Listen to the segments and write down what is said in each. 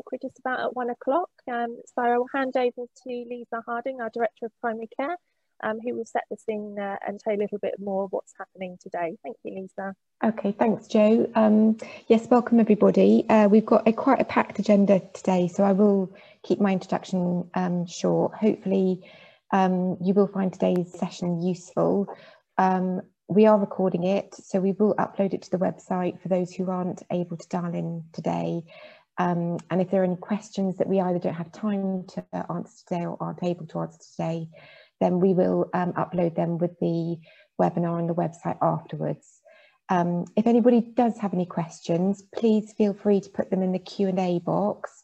think we're just about at one o'clock. Um, so I will hand over to Lisa Harding, our Director of Primary Care, um, who will set the scene uh, and tell you a little bit more what's happening today. Thank you, Lisa. Okay, thanks, Jo. Um, yes, welcome everybody. Uh, we've got a quite a packed agenda today, so I will keep my introduction um, short. Hopefully, um, you will find today's session useful. Um, we are recording it, so we will upload it to the website for those who aren't able to dial in today. Um, and if there are any questions that we either don't have time to answer today or aren't able to answer today, then we will um, upload them with the webinar on the website afterwards. Um, if anybody does have any questions, please feel free to put them in the Q&A box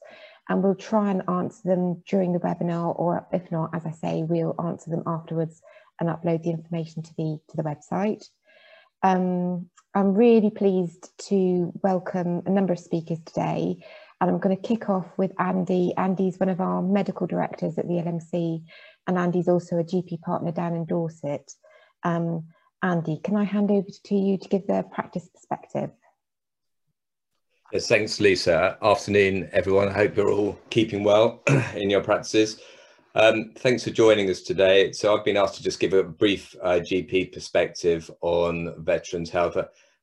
and we'll try and answer them during the webinar or if not, as I say, we'll answer them afterwards and upload the information to the, to the website. Um, I'm really pleased to welcome a number of speakers today and I'm going to kick off with Andy. Andy's one of our medical directors at the LMC and Andy's also a GP partner down in Dorset. Um, Andy, can I hand over to you to give the practice perspective? Yes, thanks, Lisa. Afternoon, everyone. I hope you're all keeping well in your practices. Um, thanks for joining us today. So I've been asked to just give a brief uh, GP perspective on veterans health.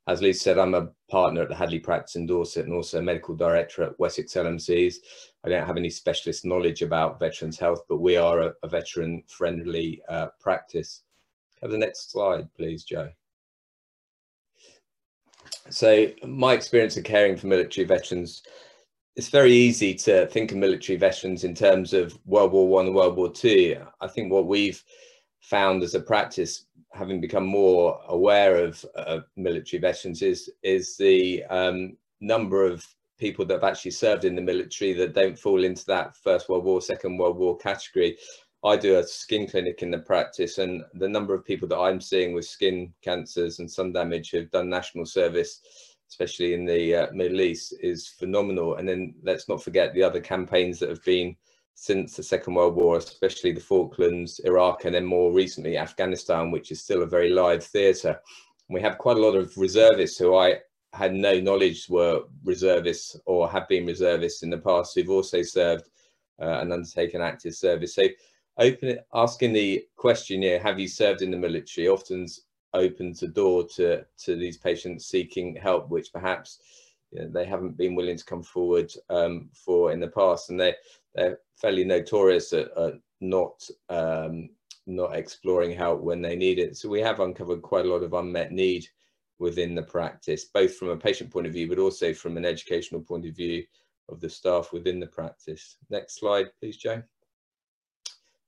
As Lisa said, I'm a partner at the Hadley practice in Dorset and also medical director at Wessex LMCs. I don't have any specialist knowledge about veterans health, but we are a, a veteran friendly uh, practice. Have the next slide, please, Jo. So my experience of caring for military veterans, it's very easy to think of military veterans in terms of World War One and World War Two. I think what we've found as a practice having become more aware of uh, military veterans is is the um, number of people that have actually served in the military that don't fall into that First World War, Second World War category. I do a skin clinic in the practice, and the number of people that I'm seeing with skin cancers and sun damage who've done national service, especially in the uh, Middle East, is phenomenal. And then let's not forget the other campaigns that have been since the Second World War, especially the Falklands, Iraq, and then more recently Afghanistan, which is still a very live theatre. We have quite a lot of reservists who I had no knowledge were reservists or have been reservists in the past who've also served uh, and undertaken active service. So open asking the question, know, have you served in the military often opens the door to, to these patients seeking help, which perhaps you know, they haven't been willing to come forward um, for in the past. And they, they're fairly notorious at, at not um, not exploring help when they need it. So we have uncovered quite a lot of unmet need within the practice, both from a patient point of view, but also from an educational point of view of the staff within the practice. Next slide, please, Jo.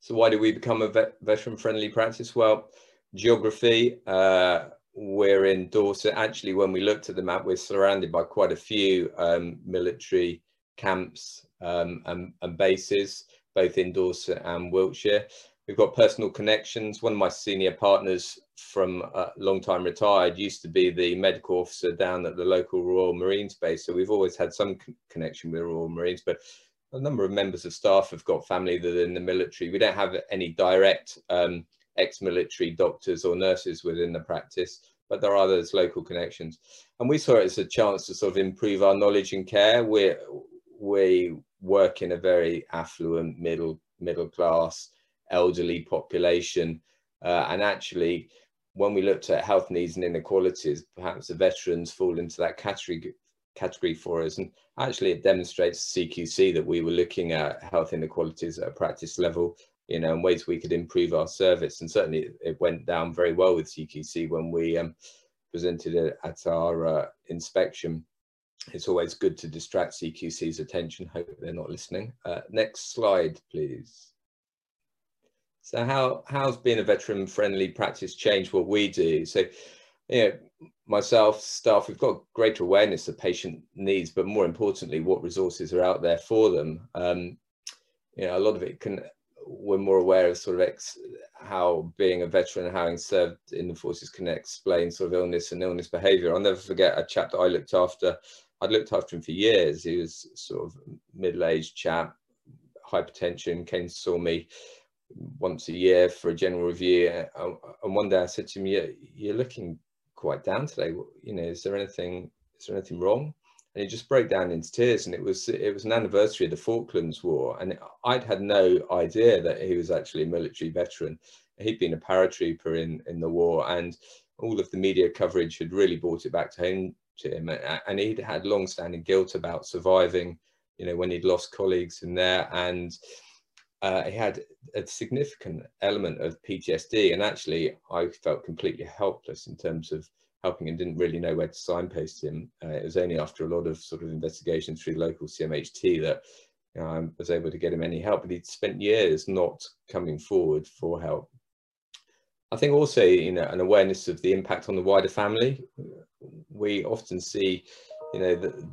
So why do we become a vet veteran friendly practice? Well, geography, uh, we're in Dorset. Actually, when we looked at the map, we're surrounded by quite a few um, military camps um, and, and, bases, both in Dorset and Wiltshire. We've got personal connections. One of my senior partners from a long time retired used to be the medical officer down at the local Royal Marines base. So we've always had some connection with Royal Marines, but a number of members of staff have got family that are in the military. We don't have any direct um, ex-military doctors or nurses within the practice, but there are those local connections. And we saw it as a chance to sort of improve our knowledge and care. we we work in a very affluent middle middle class elderly population uh, and actually when we looked at health needs and inequalities perhaps the veterans fall into that category category for us. And actually it demonstrates CQC that we were looking at health inequalities at a practice level, you know, and ways we could improve our service. And certainly it went down very well with CQC when we um, presented it at our uh, inspection. It's always good to distract CQC's attention. Hope they're not listening. Uh, next slide, please. So how how's being a veteran friendly practice changed what we do? So you know, myself, staff, we've got greater awareness of patient needs, but more importantly, what resources are out there for them. Um, you know, a lot of it can, we're more aware of sort of ex, how being a veteran, having served in the forces can explain sort of illness and illness behavior. I'll never forget a chap that I looked after. I'd looked after him for years. He was sort of middle-aged chap, hypertension, came to saw me once a year for a general review. And one day I said to him, you're, you're looking quite down today. You know, is there anything, is there anything wrong? and he just broke down into tears. And it was it was an anniversary of the Falklands War, and I'd had no idea that he was actually a military veteran. He'd been a paratrooper in in the war, and all of the media coverage had really brought it back to home to him, and he'd had long-standing guilt about surviving. You know, when he'd lost colleagues in there, and uh, he had a significant element of PTSD, and actually, I felt completely helpless in terms of helping and didn't really know where to signpost him. Uh, it was only after a lot of sort of investigation through local CMHT that you know, I was able to get him any help, but he'd spent years not coming forward for help. I think also, you know, an awareness of the impact on the wider family. We often see, you know, the,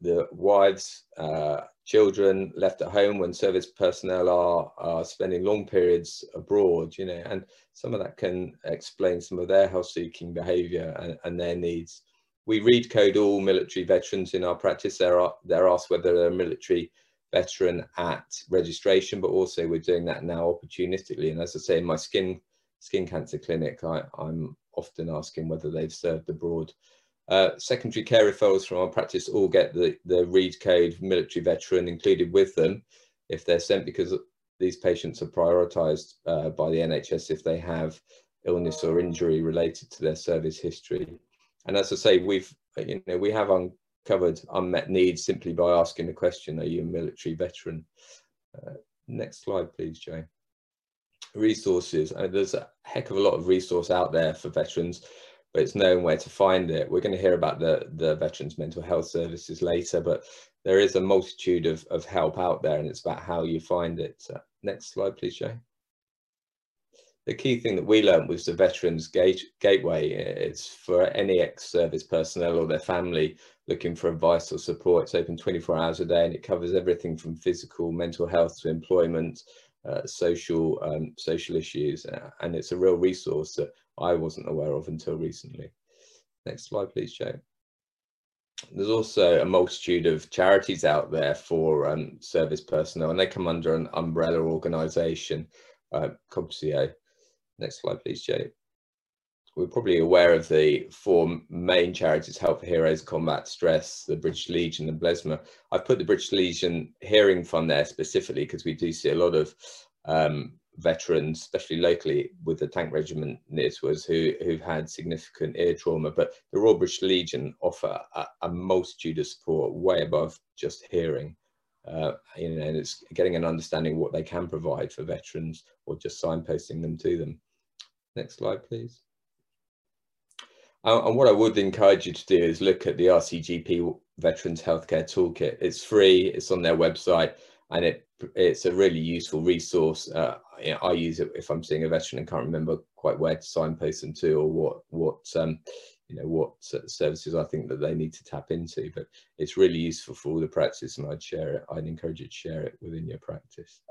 the wives, uh, children left at home when service personnel are, are spending long periods abroad, you know, and some of that can explain some of their health seeking behavior and, and their needs. We read code all military veterans in our practice. They're, they're asked whether they're a military veteran at registration, but also we're doing that now opportunistically. And as I say, in my skin skin cancer clinic, I, I'm often asking whether they've served abroad. Uh, secondary care referrals from our practice all get the, the READ code military veteran included with them if they're sent because these patients are prioritised uh, by the NHS if they have illness or injury related to their service history. And as I say, we've you know we have uncovered unmet needs simply by asking the question: Are you a military veteran? Uh, next slide, please, Jay. Resources. Uh, there's a heck of a lot of resource out there for veterans but it's knowing where to find it. We're going to hear about the, the Veterans Mental Health Services later, but there is a multitude of, of help out there and it's about how you find it. Uh, next slide, please, Jay. The key thing that we learned was the Veterans Gate, Gateway. It's for any ex-service personnel or their family looking for advice or support. It's open 24 hours a day and it covers everything from physical, mental health to employment, uh, social um, social issues, uh, and it's a real resource that I wasn't aware of until recently. Next slide, please, Jo. There's also a multitude of charities out there for um, service personnel, and they come under an umbrella organisation, uh, Cobseo. Next slide, please, Jay. We're probably aware of the four main charities, Help for Heroes, Combat Stress, the British Legion and BLESMA. I've put the British Legion Hearing Fund there specifically because we do see a lot of um, veterans, especially locally with the tank regiment near to us, who, who've had significant ear trauma. But the Royal British Legion offer a, a multitude of support way above just hearing. Uh, you know, and it's getting an understanding what they can provide for veterans or just signposting them to them. Next slide, please. And what I would encourage you to do is look at the RCGP Veterans Healthcare Toolkit. It's free, it's on their website, and it it's a really useful resource. Uh, you know, I use it if I'm seeing a veteran and can't remember quite where to signpost them to or what what um, you know what services I think that they need to tap into. But it's really useful for all the practice, and I'd share it. I'd encourage you to share it within your practice.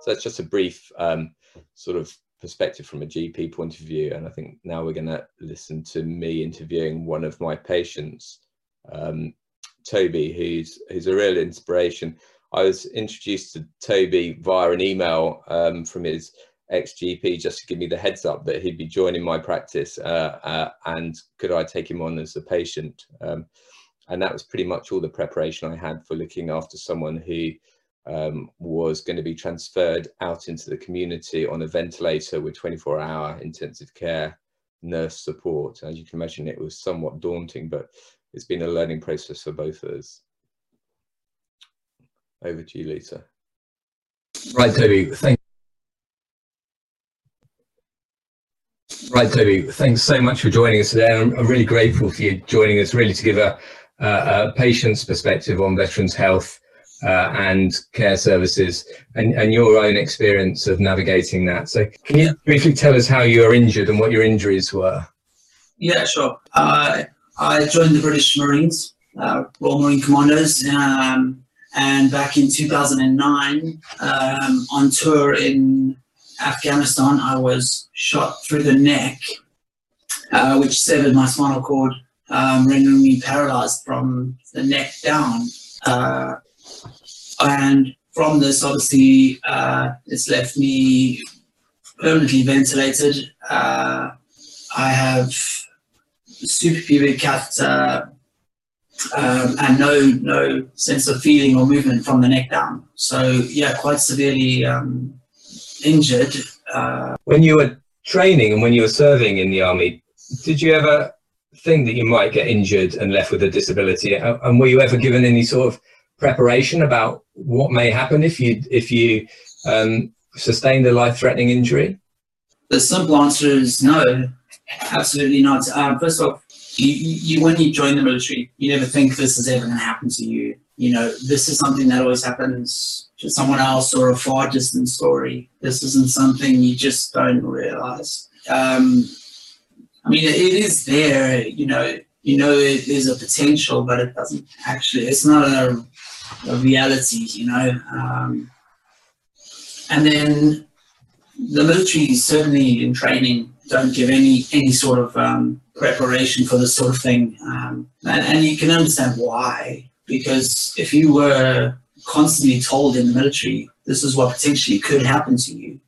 So that's just a brief um, sort of perspective from a GP point of view. And I think now we're going to listen to me interviewing one of my patients, um, Toby, who's who's a real inspiration. I was introduced to Toby via an email um, from his ex-GP just to give me the heads up that he'd be joining my practice uh, uh, and could I take him on as a patient. Um, and that was pretty much all the preparation I had for looking after someone who um, was going to be transferred out into the community on a ventilator with 24 hour intensive care nurse support. As you can imagine, it was somewhat daunting, but it's been a learning process for both of us. Over to you, Lisa. Right, Toby. Thank Right, Toby. Thanks so much for joining us today. I'm, really grateful for you joining us, really to give a, a, a patient's perspective on veterans' health uh, and care services and, and your own experience of navigating that. So can you briefly tell us how you were injured and what your injuries were? Yeah, sure. Uh, I joined the British Marines, uh, Royal Marine Commandos, um, and back in 2009 um, on tour in Afghanistan, I was shot through the neck, uh, which severed my spinal cord, um, rendering me paralyzed from the neck down. Uh, and from this, obviously, uh, it's left me permanently ventilated. Uh, I have suprapubic catheter um, and no no sense of feeling or movement from the neck down. So yeah, quite severely um, injured. Uh, when you were training and when you were serving in the army, did you ever think that you might get injured and left with a disability? And were you ever given any sort of preparation about what may happen if you if you um, sustained a life-threatening injury? The simple answer is no, absolutely not. Um, first off, you, you when you join the military, you never think this is ever going to happen to you. You know, this is something that always happens to someone else or a far distant story. This isn't something you just don't realize. Um, I mean, it is there. You know, you know, there's a potential, but it doesn't actually. It's not a, a reality. You know, um, and then the military certainly in training don't give any any sort of um, preparation for this sort of thing, um, and, and you can understand why. Because if you were constantly told in the military this is what potentially could happen to you,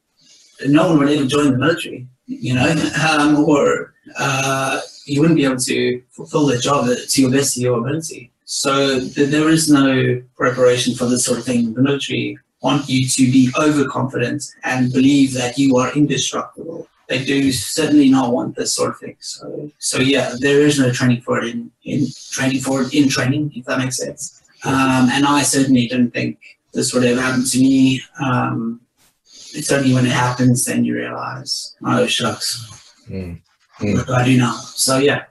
no one would ever join the military, you know, um, or uh, you wouldn't be able to fulfill the job to your best of your ability. So th- there is no preparation for this sort of thing. The military want you to be overconfident and believe that you are indestructible they do certainly not want this sort of thing. So, so yeah, there is no training for it in, in training for it in training, if that makes sense. Um, and I certainly didn't think this would ever happen to me. Um, it's only when it happens then you realize, oh shucks, mm. Mm. what do I do now? So yeah.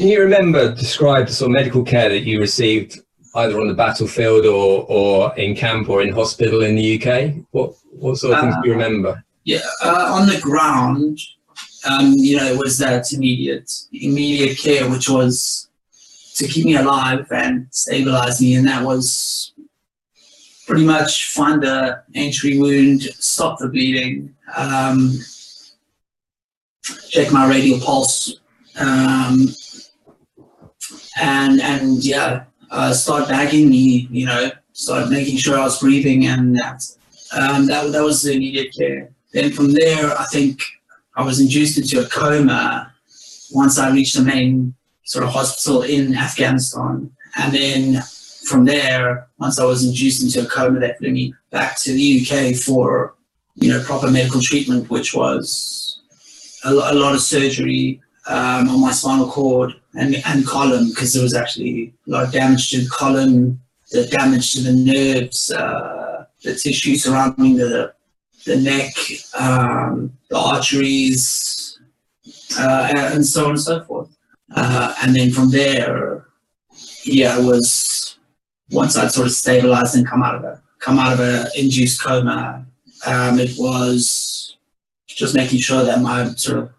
Can you remember, describe the sort of medical care that you received either on the battlefield or, or in camp or in hospital in the UK? What, what sort of things uh, do you remember? Yeah, uh, on the ground, um, you know, it was that immediate immediate care, which was to keep me alive and stabilize me, and that was pretty much find the entry wound, stop the bleeding, um, check my radial pulse, um, and and yeah, uh, start bagging me, you know, start making sure I was breathing, and that um, that that was the immediate care. Then from there, I think I was induced into a coma once I reached the main sort of hospital in Afghanistan. And then from there, once I was induced into a coma, they flew me back to the UK for, you know, proper medical treatment, which was a, a lot of surgery um, on my spinal cord and, and column, because there was actually a lot of damage to the column, the damage to the nerves, uh, the tissue surrounding the the neck, um, the arteries, uh, and so on and so forth. Uh, and then from there, yeah, it was once I'd sort of stabilized and come out of a come out of a induced coma, um, it was just making sure that my sort of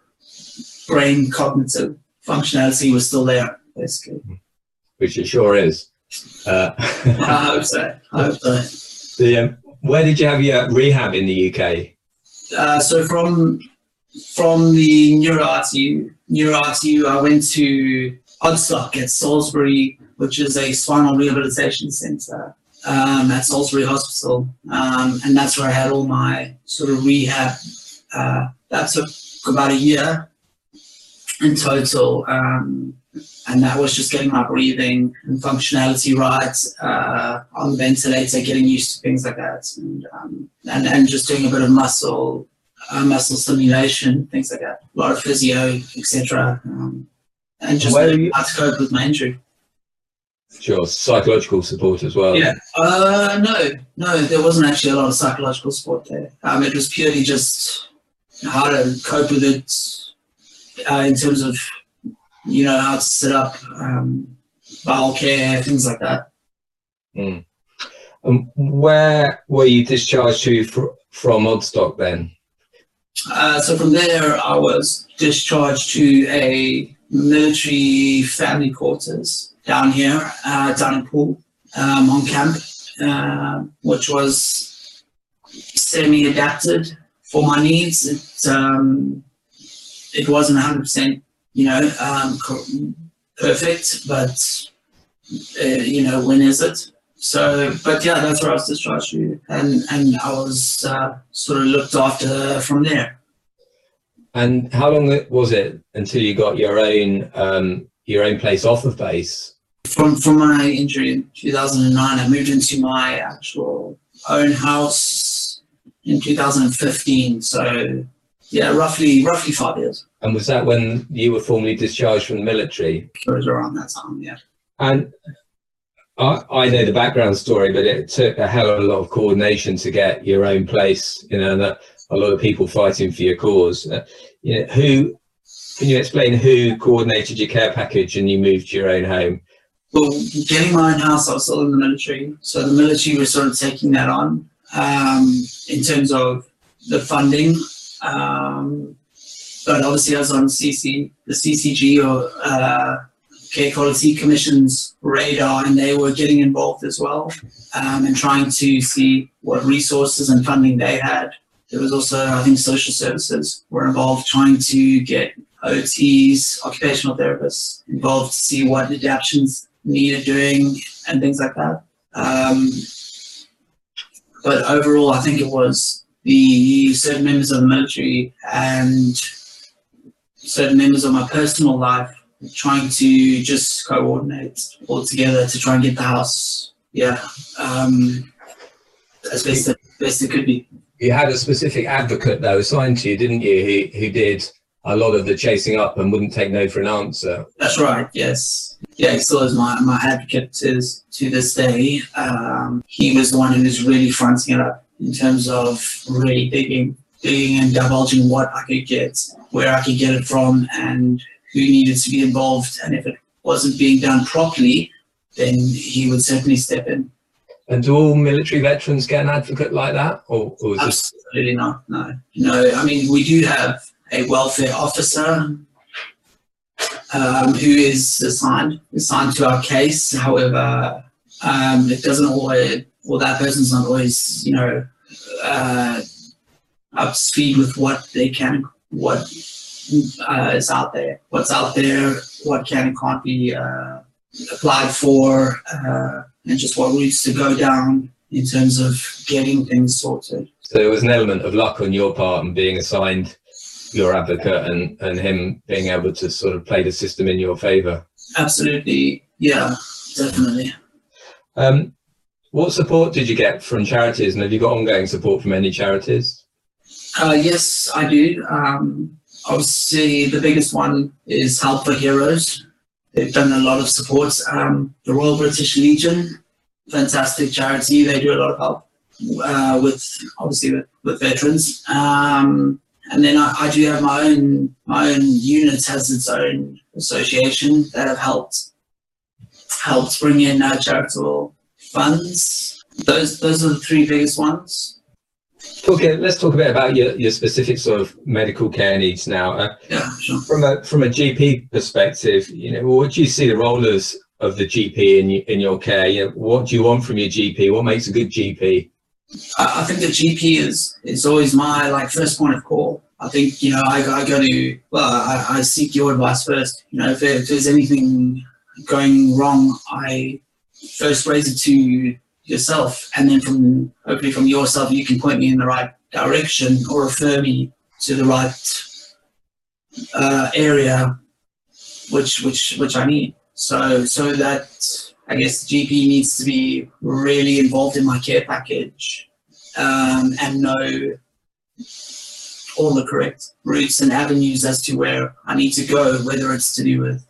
brain cognitive functionality was still there, basically. Which it sure is. Uh, I hope so. I hope so. The, um, where did you have your rehab in the UK? Uh, so from from the neuro RTU, neuro RTU, I went to Odstock at Salisbury, which is a spinal rehabilitation centre um, at Salisbury Hospital, um, and that's where I had all my sort of rehab. Uh, that took about a year in total. Um, and that was just getting my breathing and functionality right uh, on the ventilator, getting used to things like that, and um, and, and just doing a bit of muscle uh, muscle stimulation, things like that, a lot of physio, etc. Um, and just how to cope with my injury. Sure, psychological support as well. Yeah, uh, no, no, there wasn't actually a lot of psychological support there. Um, it was purely just how to cope with it uh, in terms of you know how to set up um, bowel care, things like that. Mm. Um, where were you discharged to fr- from Odstock then? Uh, so from there, I was discharged to a military family quarters down here, uh, down in Poole, um, on camp, uh, which was semi-adapted for my needs. It um, it wasn't 100% you know, um, perfect, but uh, you know, when is it? So, but yeah, that's where I was discharged to, and and I was uh, sort of looked after from there. And how long was it until you got your own um, your own place off of base? From from my injury in 2009, I moved into my actual own house in 2015. So yeah, roughly roughly five years. And was that when you were formally discharged from the military? It was around that time, yeah. And I, I know the background story, but it took a hell of a lot of coordination to get your own place. You know, that a lot of people fighting for your cause. Uh, you know, who can you explain who coordinated your care package and you moved to your own home? Well, getting my own house, I was still in the military, so the military was sort of taking that on um, in terms of the funding. Um, but obviously, I was on CC, the CCG or uh, Care Quality Commission's radar, and they were getting involved as well um, and trying to see what resources and funding they had. There was also, I think, social services were involved trying to get OTs, occupational therapists involved to see what adaptations needed doing and things like that. Um, but overall, I think it was the certain members of the military and certain members of my personal life trying to just coordinate all together to try and get the house, yeah, um, as best as best it could be. You had a specific advocate though assigned to you, didn't you? Who who did a lot of the chasing up and wouldn't take no for an answer. That's right. Yes. Yeah, he still is my, my advocate to, to this day. Um, he was the one who was really fronting it up in terms of really digging, digging and divulging what I could get, where I could get it from, and who needed to be involved. And if it wasn't being done properly, then he would certainly step in. And do all military veterans get an advocate like that, or, or Absolutely not. No, no. I mean, we do have a welfare officer um, who is assigned assigned to our case. However, um, it doesn't always, well, that person's not always, you know, uh, up to speed with what they can, what uh, is out there, what's out there, what can and can't be uh, applied for, uh, and just what routes to go down in terms of getting things sorted. So there was an element of luck on your part and being assigned your advocate and, and him being able to sort of play the system in your favour. Absolutely, yeah, definitely. Um, what support did you get from charities, and have you got ongoing support from any charities? Uh, yes, I do. Um, obviously, the biggest one is Help for Heroes. They've done a lot of support. Um, the Royal British Legion, fantastic charity. They do a lot of help uh, with obviously with, with veterans. Um, and then I, I, do have my own my own unit has its own association that have helped helped bring in uh, charitable funds. Those those are the three biggest ones. Okay, let's talk a bit about your, your specific sort of medical care needs now. Uh, yeah, sure. From a from a GP perspective, you know, what do you see the role as of the GP in in your care? You know, what do you want from your GP? What makes a good GP? I, think the GP is is always my like first point of call. I think you know I, I go to well I, I seek your advice first. You know if, if there's anything going wrong, I first raise it to yourself, and then from hopefully from yourself you can point me in the right direction or refer me to the right uh, area which which which I need. So so that I guess the GP needs to be really involved in my care package um, and know all the correct routes and avenues as to where I need to go, whether it's to do with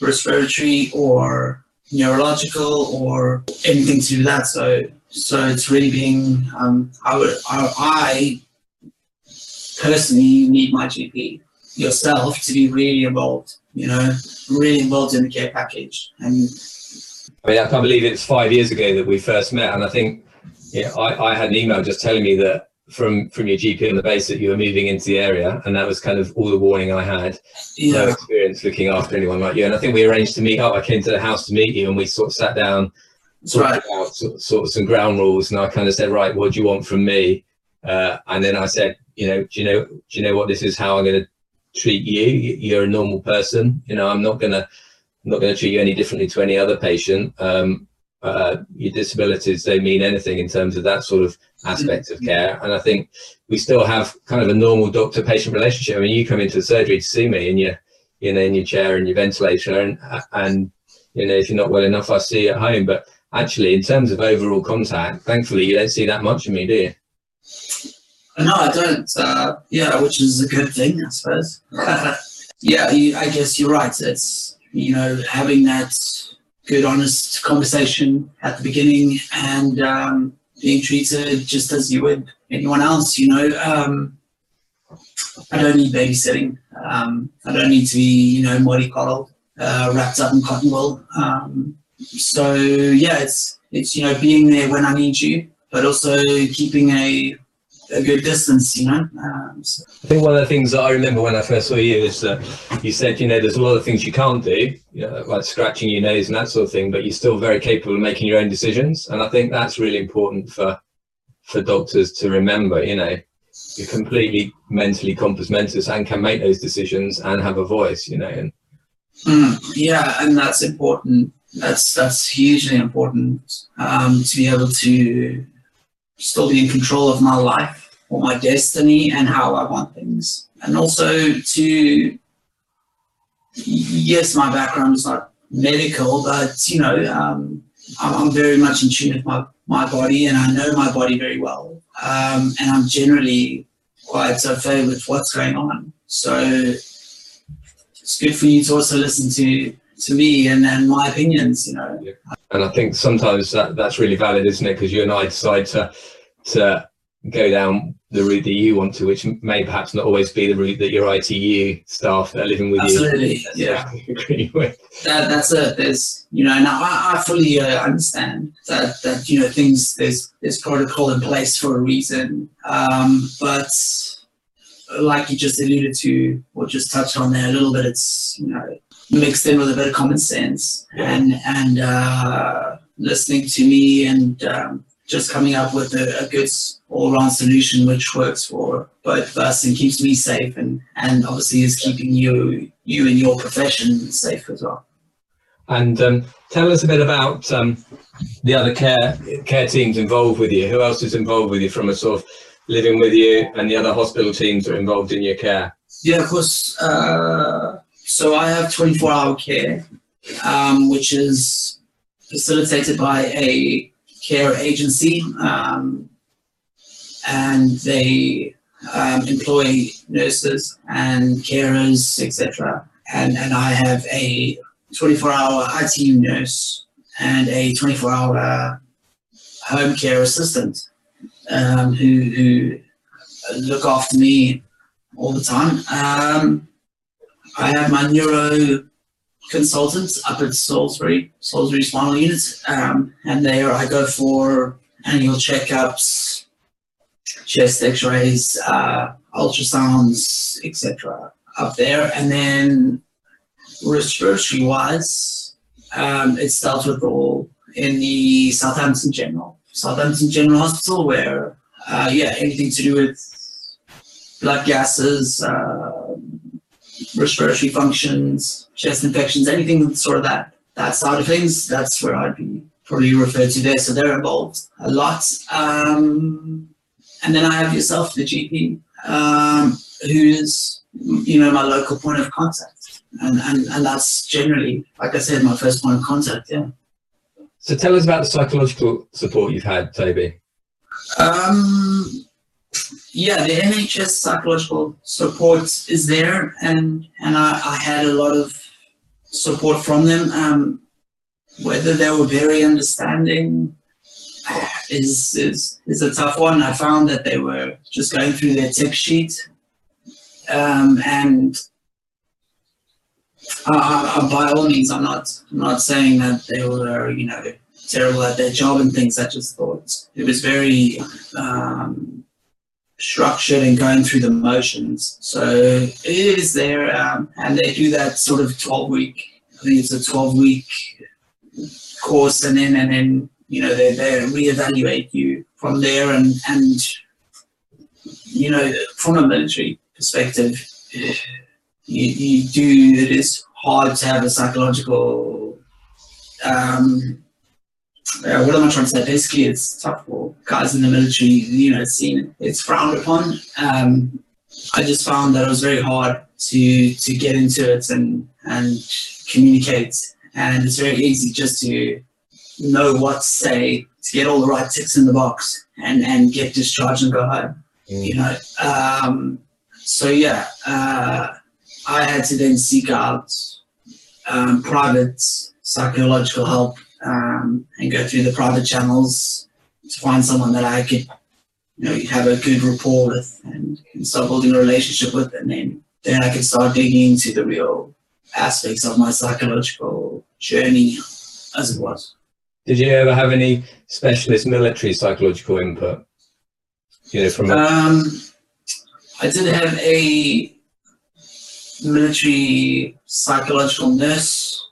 respiratory or neurological or anything to do with that. So, so it's really being, um, I would, I, I personally need my GP yourself to be really involved, you know, really involved in the care package and I mean, I can't believe it's five years ago that we first met, and I think yeah, I, I had an email just telling me that from from your GP on the base that you were moving into the area, and that was kind of all the warning I had. Yeah. No experience looking after anyone like you, and I think we arranged to meet up. I came to the house to meet you, and we sort of sat down, right. out sort, sort of some ground rules, and I kind of said, right, what do you want from me? Uh, and then I said, you know, do you know, do you know what this is? How I'm going to treat you? You're a normal person. You know, I'm not going to I'm not going to treat you any differently to any other patient. Um, uh, your disabilities don't mean anything in terms of that sort of aspect of care. And I think we still have kind of a normal doctor-patient relationship. I mean, you come into the surgery to see me, and you you know, in your chair and your ventilator, and and you know, if you're not well enough, I see you at home. But actually, in terms of overall contact, thankfully, you don't see that much of me, do you? No, I don't. Uh, yeah, which is a good thing, I suppose. yeah, you, I guess you're right. It's you know having that good, honest conversation at the beginning and um, being treated just as you would anyone else. You know, um, I don't need babysitting. Um, I don't need to be, you know, mollycoddled, uh, wrapped up in cotton wool. Um, so yeah, it's it's you know being there when I need you, but also keeping a a good distance, you know. Um, so. I think one of the things that I remember when I first saw you is that you said, you know, there's a lot of things you can't do, you know, like scratching your nose and that sort of thing, but you're still very capable of making your own decisions. And I think that's really important for for doctors to remember, you know, you're completely mentally compos mentis and can make those decisions and have a voice, you know. And mm, yeah, and that's important. That's that's hugely important um, to be able to still be in control of my life or my destiny and how I want things, and also to yes, my background is not medical, but you know, um, I'm, very much in tune with my my body and I know my body very well. Um, and I'm generally quite au fait with what's going on. So it's good for you to also listen to to me and, and my opinions, you know. And I think sometimes that, that's really valid, isn't it? Because you and I decide to to go down the route that you want to, which may perhaps not always be the route that your ITU staff that are living with Absolutely. you. Absolutely, yeah. agree with. That, that's it. There's, you know, now I, I fully uh, understand that, that, you know, things, there's, there's protocol in place for a reason. Um, but like you just alluded to, or just touched on there a little bit, it's, you know, mixed in with a bit of common sense and, and, uh, listening to me and, um, just coming up with a, a good all-round solution which works for both of us and keeps me safe and, and obviously is keeping you you and your profession safe as well. And um, tell us a bit about um, the other care care teams involved with you. Who else is involved with you from a sort of living with you and the other hospital teams that are involved in your care? Yeah, of course. Uh, so I have 24-hour care, um, which is facilitated by a care agency, um, and they um, employ nurses and carers, etc. And and I have a 24-hour ITU nurse and a 24-hour home care assistant um, who who look after me all the time. Um, I have my neuro consultants up at Salisbury, Salisbury Spinal Unit, um, and there I go for annual checkups, chest X-rays, uh, ultrasounds, etc. Up there, and then respiratory-wise, um, it's dealt with all in the Southampton General, Southampton General Hospital, where uh, yeah, anything to do with blood gases. Uh, respiratory functions, chest infections, anything sort of that that side of things. That's where I'd be probably referred to there. So they're involved a lot. Um, and then I have yourself, the GP, um, who's you know my local point of contact, and, and and that's generally, like I said, my first point of contact. Yeah. So tell us about the psychological support you've had, Toby. Um, yeah, the NHS psychological support is there, and and I, I had a lot of support from them. Um, whether they were very understanding is is is a tough one. I found that they were just going through their tip sheet, um, and uh, uh, by all means, I'm not I'm not saying that they were you know terrible at their job and things. I just thought it was very um, structured and going through the motions. So it is there, um, and they do that sort of 12 week. I think it's a 12 week course, and then and then you know they they reevaluate you from there, and and you know from a military perspective, you, you do it is hard to have a psychological um, uh, what am I trying to say? Basically, it's tough for guys in the military. You know, it's seen, it's frowned upon. Um, I just found that it was very hard to to get into it and and communicate. And it's very easy just to know what to say to get all the right ticks in the box and and get discharged and go home. Mm. You know. Um, so yeah, uh, I had to then seek out um, private psychological help um, and go through the private channels to find someone that I could, you know, have a good rapport with and, and start building a relationship with, and then then I could start digging into the real aspects of my psychological journey as it was. Did you ever have any specialist military psychological input? You know, from um, I didn't have a military psychological nurse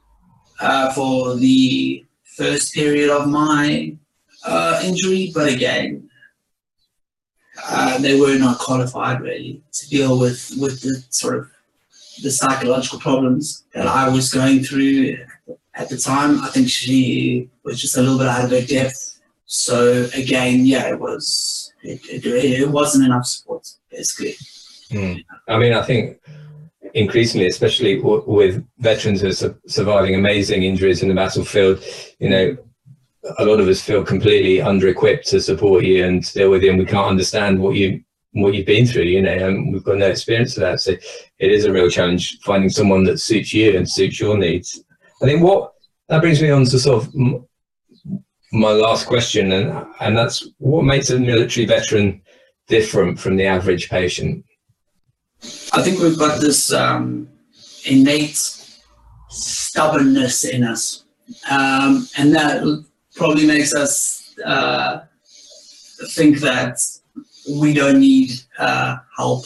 uh, for the first period of my uh, injury, but again, uh, they were not qualified really to deal with with the sort of the psychological problems that I was going through at the time. I think she was just a little bit out of her depth. So again, yeah, it was it, it, it wasn't enough support basically. Mm. I mean, I think increasingly, especially w- with veterans who are su- surviving amazing injuries in the battlefield, you know, a lot of us feel completely under-equipped to support you and deal with you, and we can't understand what you what you've been through. You know, and we've got no experience of that, so it is a real challenge finding someone that suits you and suits your needs. I think what that brings me on to sort of my last question, and and that's what makes a military veteran different from the average patient. I think we've got this um, innate stubbornness in us, um, and that probably makes us uh, think that we don't need uh, help,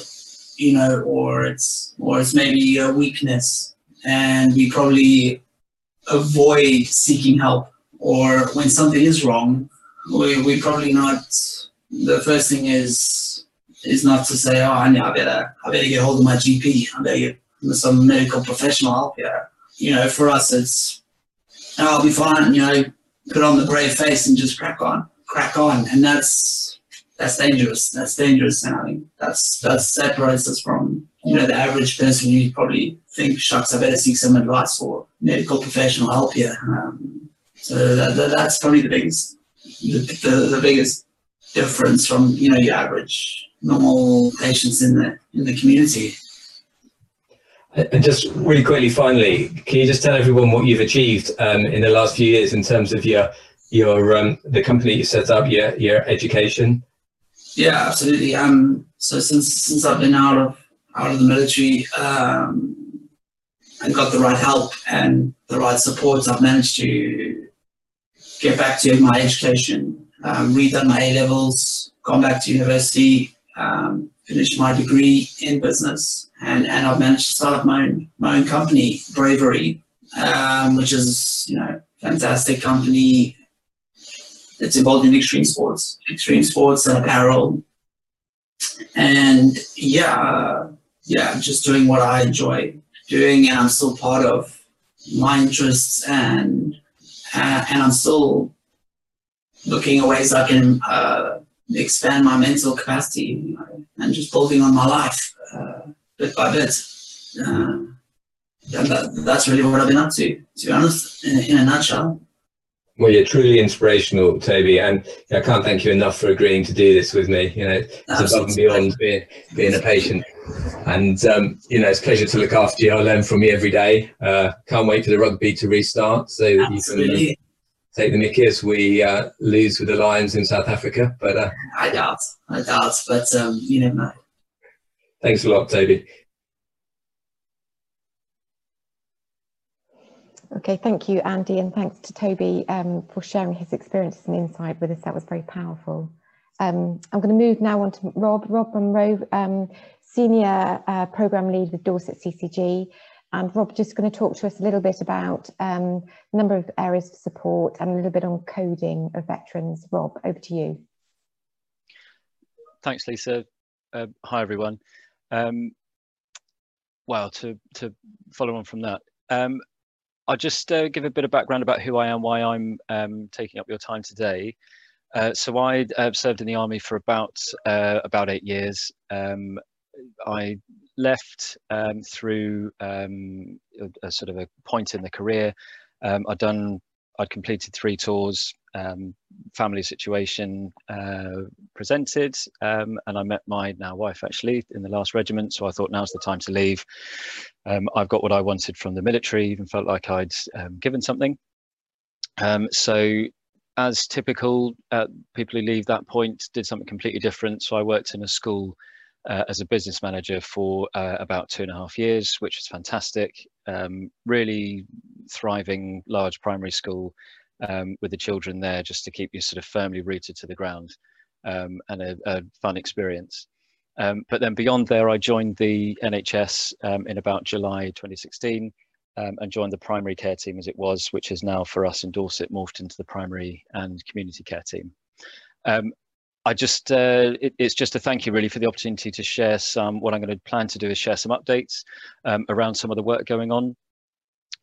you know, or it's or it's maybe a weakness, and we probably avoid seeking help. Or when something is wrong, we we probably not. The first thing is is not to say, oh, I, I better I better get hold of my GP. I better get some medical professional help here. You know, for us, it's oh, I'll be fine. You know, put on the brave face and just crack on, crack on, and that's that's dangerous. That's dangerous, and I think that's that separates us from you know the average person who probably think, shucks, I better seek some advice for medical professional help here. Um, so that, that, that's probably the biggest the, the, the biggest difference from you know your average normal patients in the in the community. And just really quickly, finally, can you just tell everyone what you've achieved um, in the last few years in terms of your your um, the company you set up, your your education? Yeah, absolutely. Um, so since since I've been out of out of the military um, and got the right help and the right support, I've managed to get back to my education, um, redone my A levels, gone back to university, um, finished my degree in business, and, and I've managed to start up my own my own company, Bravery, um, which is you know fantastic company. It's involved in extreme sports, extreme sports and apparel, and yeah, yeah, just doing what I enjoy doing, and I'm still part of my interests, and uh, and I'm still looking at ways I can. Uh, expand my mental capacity you know, and just building on my life uh, bit by bit. Uh, that, that's really what I've been up to, to be honest, in, in a nutshell. Well, you're truly inspirational, Toby, and I can't thank you enough for agreeing to do this with me. You know, it's Absolutely. above and beyond being, being a patient. And, um, you know, it's a pleasure to look after you. I learn from you every day. Uh, can't wait for the rugby to restart so that Absolutely. you can take the mickey as we uh, lose with the Lions in South Africa. But uh, I doubt, I doubt, but um, you never know. Thanks a lot, Toby. Okay, thank you, Andy, and thanks to Toby um, for sharing his experiences and insight with us. That was very powerful. Um, I'm going to move now on to Rob. Rob Munro, um, Senior uh, Programme Lead with Dorset CCG. And Rob, just going to talk to us a little bit about um, a number of areas of support and a little bit on coding of veterans. Rob, over to you. Thanks, Lisa. Uh, hi, everyone. Um, well, to, to follow on from that, um, I'll just uh, give a bit of background about who I am, why I'm um, taking up your time today. Uh, so I uh, served in the army for about uh, about eight years. Um, I left um, through um, a, a, sort of a point in the career. Um, I'd done, I'd completed three tours, um, family situation uh, presented, um, and I met my now wife actually in the last regiment. So I thought now's the time to leave. Um, I've got what I wanted from the military, even felt like I'd given something. so as typical, uh, people who leave that point did something completely different. So I worked in a school uh, as a business manager for uh, about two and a half years, which was fantastic. Um, really thriving large primary school um, with the children there just to keep you sort of firmly rooted to the ground um, and a, a, fun experience. Um, but then beyond there, I joined the NHS um, in about July 2016 um, and joined the primary care team as it was, which is now for us in Dorset morphed into the primary and community care team. Um, I just, uh, it, it's just a thank you really for the opportunity to share some, what I'm going to plan to do is share some updates um, around some of the work going on.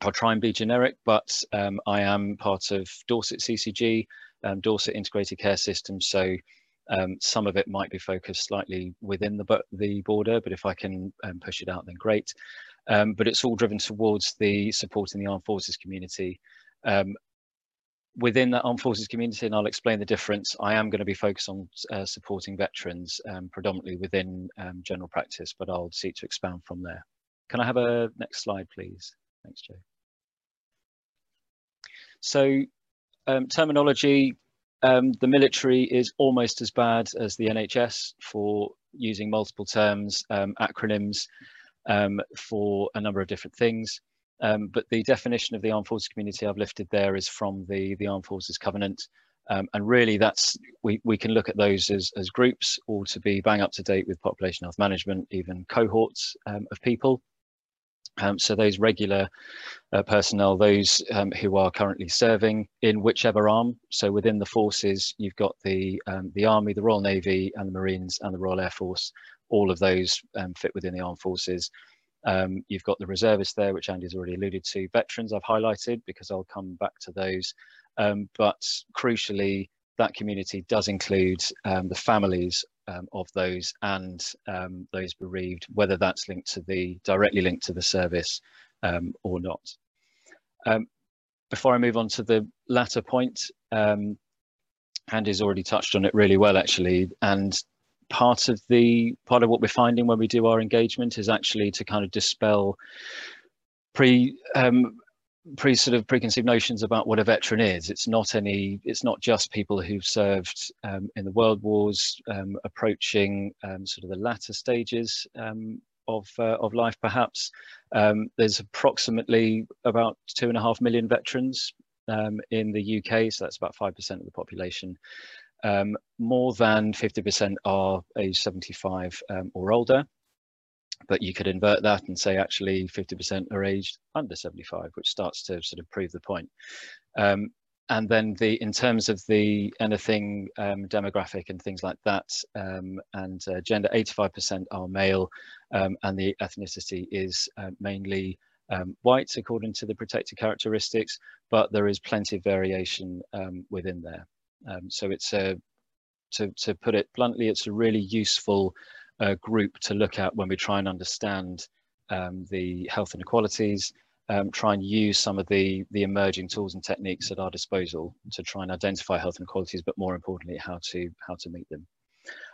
I'll try and be generic, but um, I am part of Dorset CCG, um, Dorset Integrated Care System. So um, some of it might be focused slightly within the, the border, but if I can um, push it out, then great. Um, but it's all driven towards the supporting the armed forces community. Um, within that armed forces community, and I'll explain the difference, I am going to be focused on uh, supporting veterans predominantly within general practice, but I'll seek to expand from there. Can I have a next slide, please? Thanks, Jo. So um, terminology, um, the military is almost as bad as the NHS for using multiple terms, um, acronyms um, for a number of different things. Um, but the definition of the armed forces community I've lifted there is from the, the Armed Forces Covenant. Um, and really that's, we, we can look at those as, as groups or to be bang up to date with population health management, even cohorts of people. Um, so those regular uh, personnel, those um, who are currently serving in whichever arm. So within the forces, you've got the um, the Army, the Royal Navy, and the Marines, and the Royal Air Force. All of those um, fit within the armed forces. Um, you've got the reservists there, which Andy's already alluded to. Veterans I've highlighted because I'll come back to those. Um, but crucially, that community does include the families um, of those and um, those bereaved, whether that's linked to the directly linked to the service um, or not. before I move on to the latter point, Andy's already touched on it really well, actually, and part of the part of what we're finding when we do our engagement is actually to kind of dispel pre um, pre sort of preconceived notions about what a veteran is. It's not any. It's not just people who've served um, in the world wars, um, approaching um, sort of the latter stages um, of uh, of life. Perhaps um, there's approximately about two and a half million veterans in the UK, so that's about five percent of the population. Um, more than 50% are age 75 um, or older, but you could invert that and say actually 50% are aged under 75, which starts to sort of prove the point. Um, and then the in terms of the anything um, demographic and things like that um, and uh, gender 85% are male um, and the ethnicity is uh, mainly um, white according to the protected characteristics but there is plenty of variation um, within there so it's a, to, to put it bluntly, it's a really useful uh, group to look at when we try and understand um, the health inequalities, um, try and use some of the, the emerging tools and techniques at our disposal to try and identify health inequalities, but more importantly, how to, how to meet them.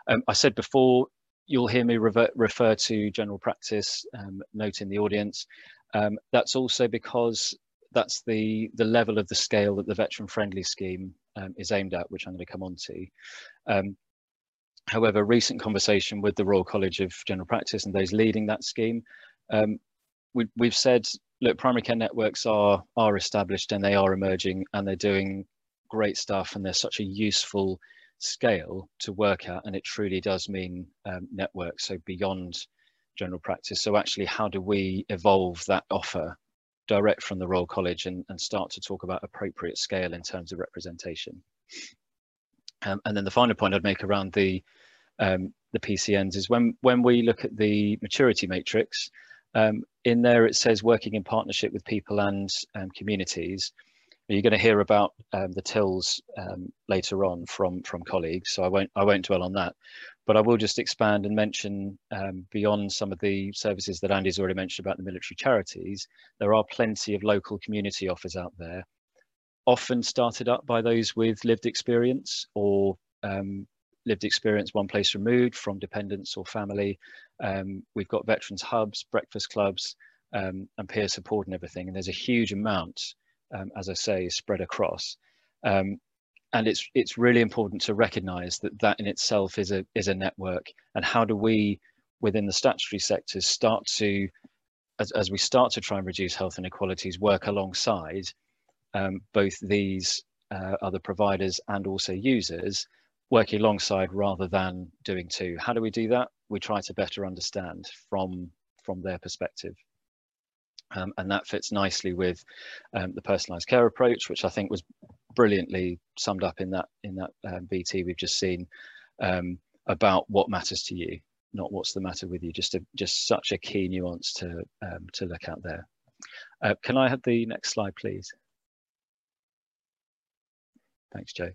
Um, I said before, you'll hear me revert, refer to general practice, um, note in the audience. Um, that's also because that's the, the level of the scale that the veteran friendly scheme um, is aimed at, which I'm going to come on to. However, recent conversation with the Royal College of General Practice and those leading that scheme, um, we, we've said, look, primary care networks are, are established and they are emerging and they're doing great stuff and they're such a useful scale to work at and it truly does mean um, networks so beyond general practice so actually how do we evolve that offer direct from the Royal College and, and start to talk about appropriate scale in terms of representation. Um, and then the final point I'd make around the um, the PCNs is when when we look at the maturity matrix, um, in there it says working in partnership with people and um, communities. You're going to hear about um, the TILS um, later on from from colleagues, so I won't I won't dwell on that. But I will just expand and mention um, beyond some of the services that Andy's already mentioned about the military charities, there are plenty of local community offers out there, often started up by those with lived experience or um, lived experience one place removed from dependents or family. Um, we've got veterans hubs, breakfast clubs, um, and peer support and everything. And there's a huge amount, um, as I say, spread across. Um, and it's it's really important to recognise that that in itself is a is a network. And how do we, within the statutory sectors, start to, as, as we start to try and reduce health inequalities, work alongside um, both these uh, other providers and also users, working alongside rather than doing two. How do we do that? We try to better understand from from their perspective. Um, and that fits nicely with um, the personalised care approach, which I think was brilliantly summed up in that in that um, VT we've just seen um, about what matters to you, not what's the matter with you. Just a, just such a key nuance to um, to look at there. Uh, can I have the next slide, please? Thanks, Jo.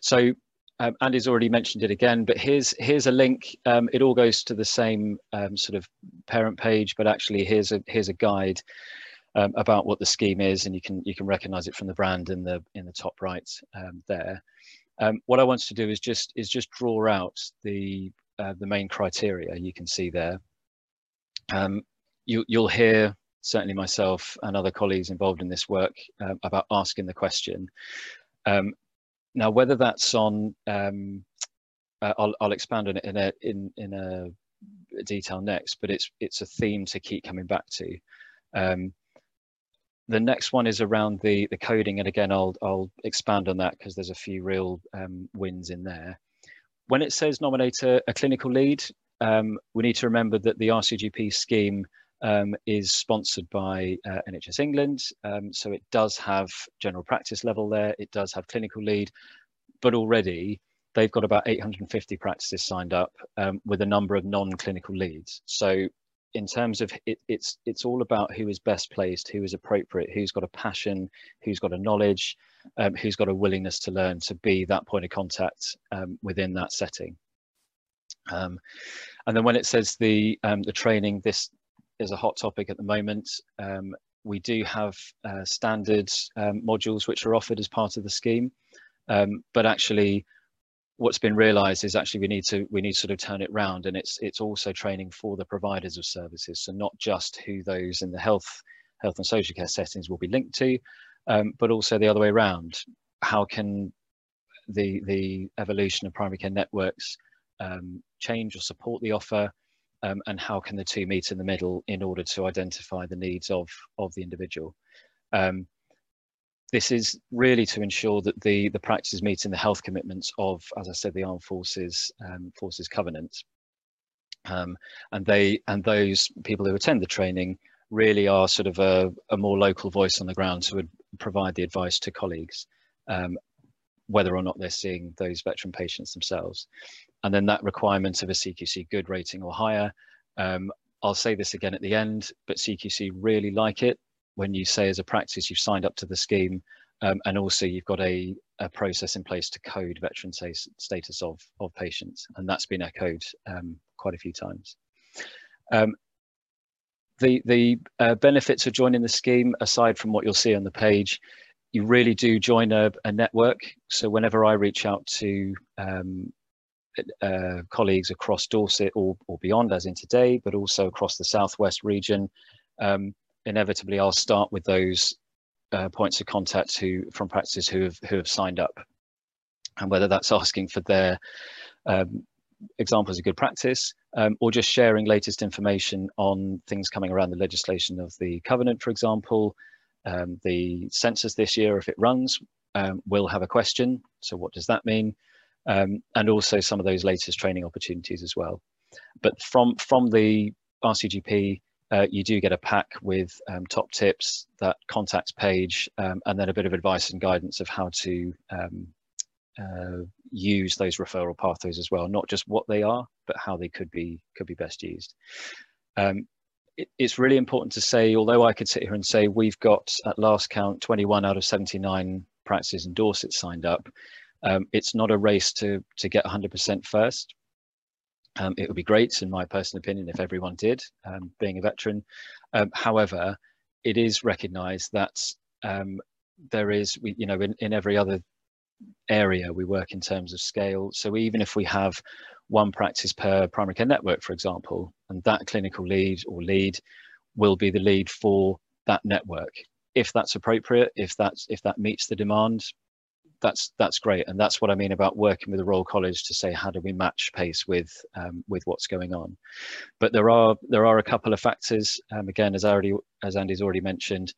So um, Andy's already mentioned it again, but here's here's a link. Um, it all goes to the same um, sort of parent page, but actually here's a here's a guide um, about what the scheme is, and you can you can recognise it from the brand in the in the top right um, there. Um, what I wanted to do is just is just draw out the uh, the main criteria you can see there. you you'll hear certainly myself and other colleagues involved in this work uh, about asking the question. Um, now, whether that's on, um, uh, I'll, I'll expand on it in a in in a detail next, but it's it's a theme to keep coming back to. Um, the next one is around the the coding, and again, I'll I'll expand on that because there's a few real um, wins in there. When it says nominate a, a clinical lead, um, we need to remember that the RCGP scheme um, is sponsored by uh, NHS England. Um, so it does have general practice level there. It does have clinical lead, but already they've got about 850 practices signed up um, with a number of non-clinical leads. So in terms of it, it's it's all about who is best placed, who is appropriate, who's got a passion, who's got a knowledge, um, who's got a willingness to learn to be that point of contact um, within that setting. Um, and then when it says the um, the training, this is a hot topic at the moment. Um, we do have uh, standard um, modules which are offered as part of the scheme, um, but actually what's been realized is actually we need to we need to sort of turn it round and it's it's also training for the providers of services. So not just who those in the health health and social care settings will be linked to um, but also the other way around. How can the the evolution of primary care networks um, change or support the offer um, and how can the two meet in the middle in order to identify the needs of, of the individual. Um, this is really to ensure that the, the practice is meeting the health commitments of, as I said, the Armed Forces um, Forces Covenant. Um, and they and those people who attend the training really are sort of a, a more local voice on the ground would provide the advice to colleagues, um, whether or not they're seeing those veteran patients themselves and then that requirement of a CQC good rating or higher. Um, I'll say this again at the end, but CQC really like it when you say as a practice you've signed up to the scheme um, and also you've got a, a, process in place to code veteran status of, of patients and that's been echoed um, quite a few times. Um, the the uh, benefits of joining the scheme, aside from what you'll see on the page, you really do join a, a network. So whenever I reach out to um, uh, colleagues across Dorset or, or beyond, as in today, but also across the Southwest region. Um, inevitably, I'll start with those uh, points of contact who from practices who have who have signed up, and whether that's asking for their um, examples of good practice um, or just sharing latest information on things coming around the legislation of the covenant, for example, um, the census this year, if it runs, um, will have a question. So what does that mean? um, and also some of those latest training opportunities as well. But from, from the RCGP, uh, you do get a pack with um, top tips, that contacts page, um, and then a bit of advice and guidance of how to um, uh, use those referral pathways as well, not just what they are, but how they could be could be best used. Um, it's really important to say, although I could sit here and say we've got at last count 21 out of 79 practices in Dorset signed up, um, it's not a race to to get 100% first. Um, it would be great, in my personal opinion, if everyone did, um, being a veteran. Um, however, it is recognised that um, there is, you know, in, in every other area we work in terms of scale. So even if we have one practice per primary care network, for example, and that clinical lead or lead will be the lead for that network. If that's appropriate, if that's if that meets the demand, that's that's great, and that's what I mean about working with the Royal College to say how do we match pace with um, with what's going on. But there are there are a couple of factors. Um, again, as already as Andy's already mentioned,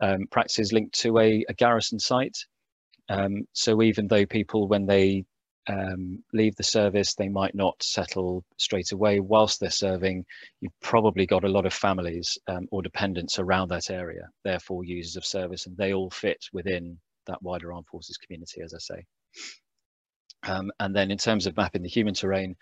um, practices linked to a, a garrison site. Um, so even though people, when they um, leave the service, they might not settle straight away whilst they're serving. You've probably got a lot of families um, or dependents around that area, therefore users of service, and they all fit within that wider armed forces community, as I say. Um, and then in terms of mapping the human terrain,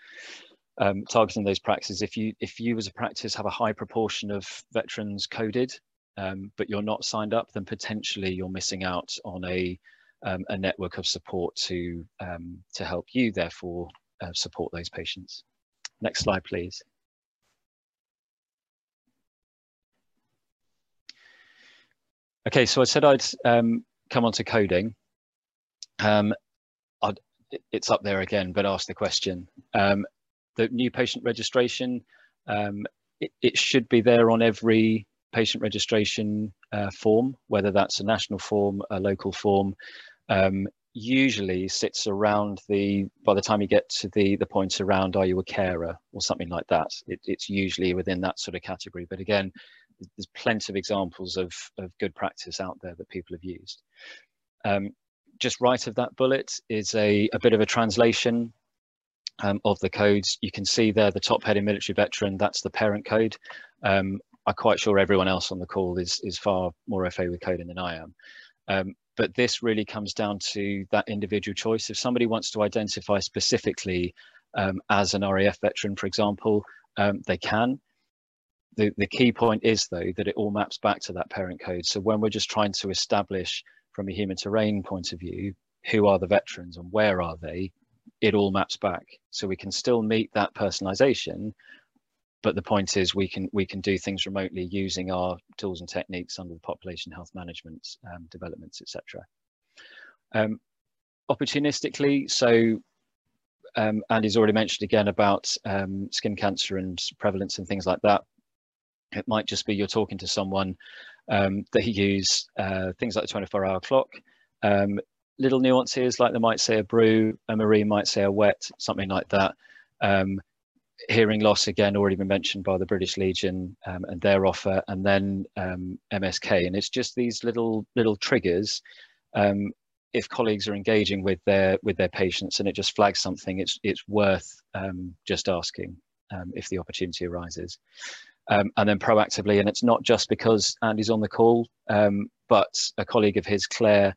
um, targeting those practices, if you if you as a practice have a high proportion of veterans coded, um, but you're not signed up, then potentially you're missing out on a um, a network of support to, um, to help you therefore uh, support those patients. Next slide, please. Okay, so I said I'd um, come on to coding. Um, it's up there again, but ask the question. Um, the new patient registration, um, it, it, should be there on every patient registration uh, form, whether that's a national form, a local form, um, usually sits around the by the time you get to the the point around are you a carer? or something like that. It, it's usually within that sort of category. But again there's plenty of examples of, of good practice out there that people have used. Um, just right of that bullet is a, a bit of a translation um, of the codes. You can see there the top heading military veteran that's the parent code. Um, i'm quite sure everyone else on the call is is far more fa with coding than i am um, but this really comes down to that individual choice. If somebody wants to identify specifically um, as an RAF veteran, for example, um, they can. The, the key point is, though, that it all maps back to that parent code. So when we're just trying to establish from a human terrain point of view, who are the veterans and where are they, it all maps back. So we can still meet that personalization, but the point is we can we can do things remotely using our tools and techniques under the population health management um, developments etc um, opportunistically so um, Andy's already mentioned again about um, skin cancer and prevalence and things like that. It might just be you're talking to someone um, that use uh, things like the 24 hour clock. Um, little nuances like they might say a brew a marine might say a wet something like that. Um, hearing loss again already been mentioned by the British Legion um, and their offer, and then um, MSK, and it's just these little little triggers. Um, if colleagues are engaging with their with their patients and it just flags something, it's it's worth um, just asking um, if the opportunity arises, um, and then proactively. And it's not just because Andy's on the call, but a colleague of his, Claire,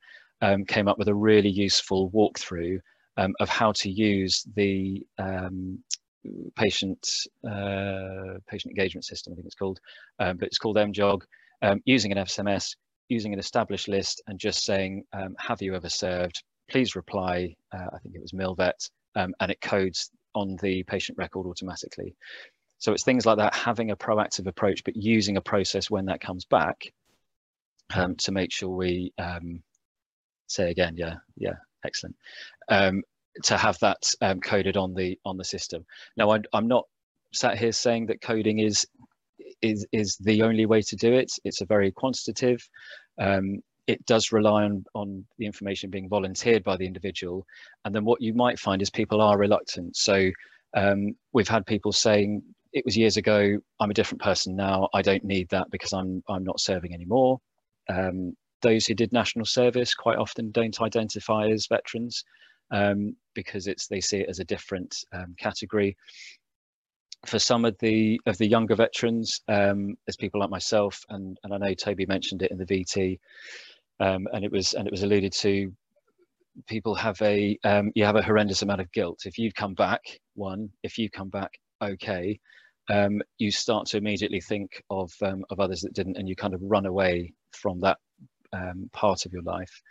came up with a really useful walkthrough. Um, of how to use the um, patient uh, patient engagement system, I think it's called, um, but it's called MJOG, um, using an FSMS, using an established list and just saying, um, have you ever served? Please reply, uh, I think it was Milvet, um, and it codes on the patient record automatically. So it's things like that, having a proactive approach, but using a process when that comes back um, to make sure we um, say again, yeah, yeah, excellent to have that um, coded on the on the system. Now, I'm, I'm not sat here saying that coding is is is the only way to do it. It's a very quantitative. Um, it does rely on on the information being volunteered by the individual, and then what you might find is people are reluctant. So um, we've had people saying it was years ago. I'm a different person now. I don't need that because I'm I'm not serving anymore. Um, those who did national service quite often don't identify as veterans um, because it's they see it as a different um, category. For some of the of the younger veterans, um, there's people like myself, and and I know Toby mentioned it in the VT, um, and it was and it was alluded to. People have a um, you have a horrendous amount of guilt if you've come back. One, if you come back okay, um, you start to immediately think of um, of others that didn't, and you kind of run away from that um, part of your life.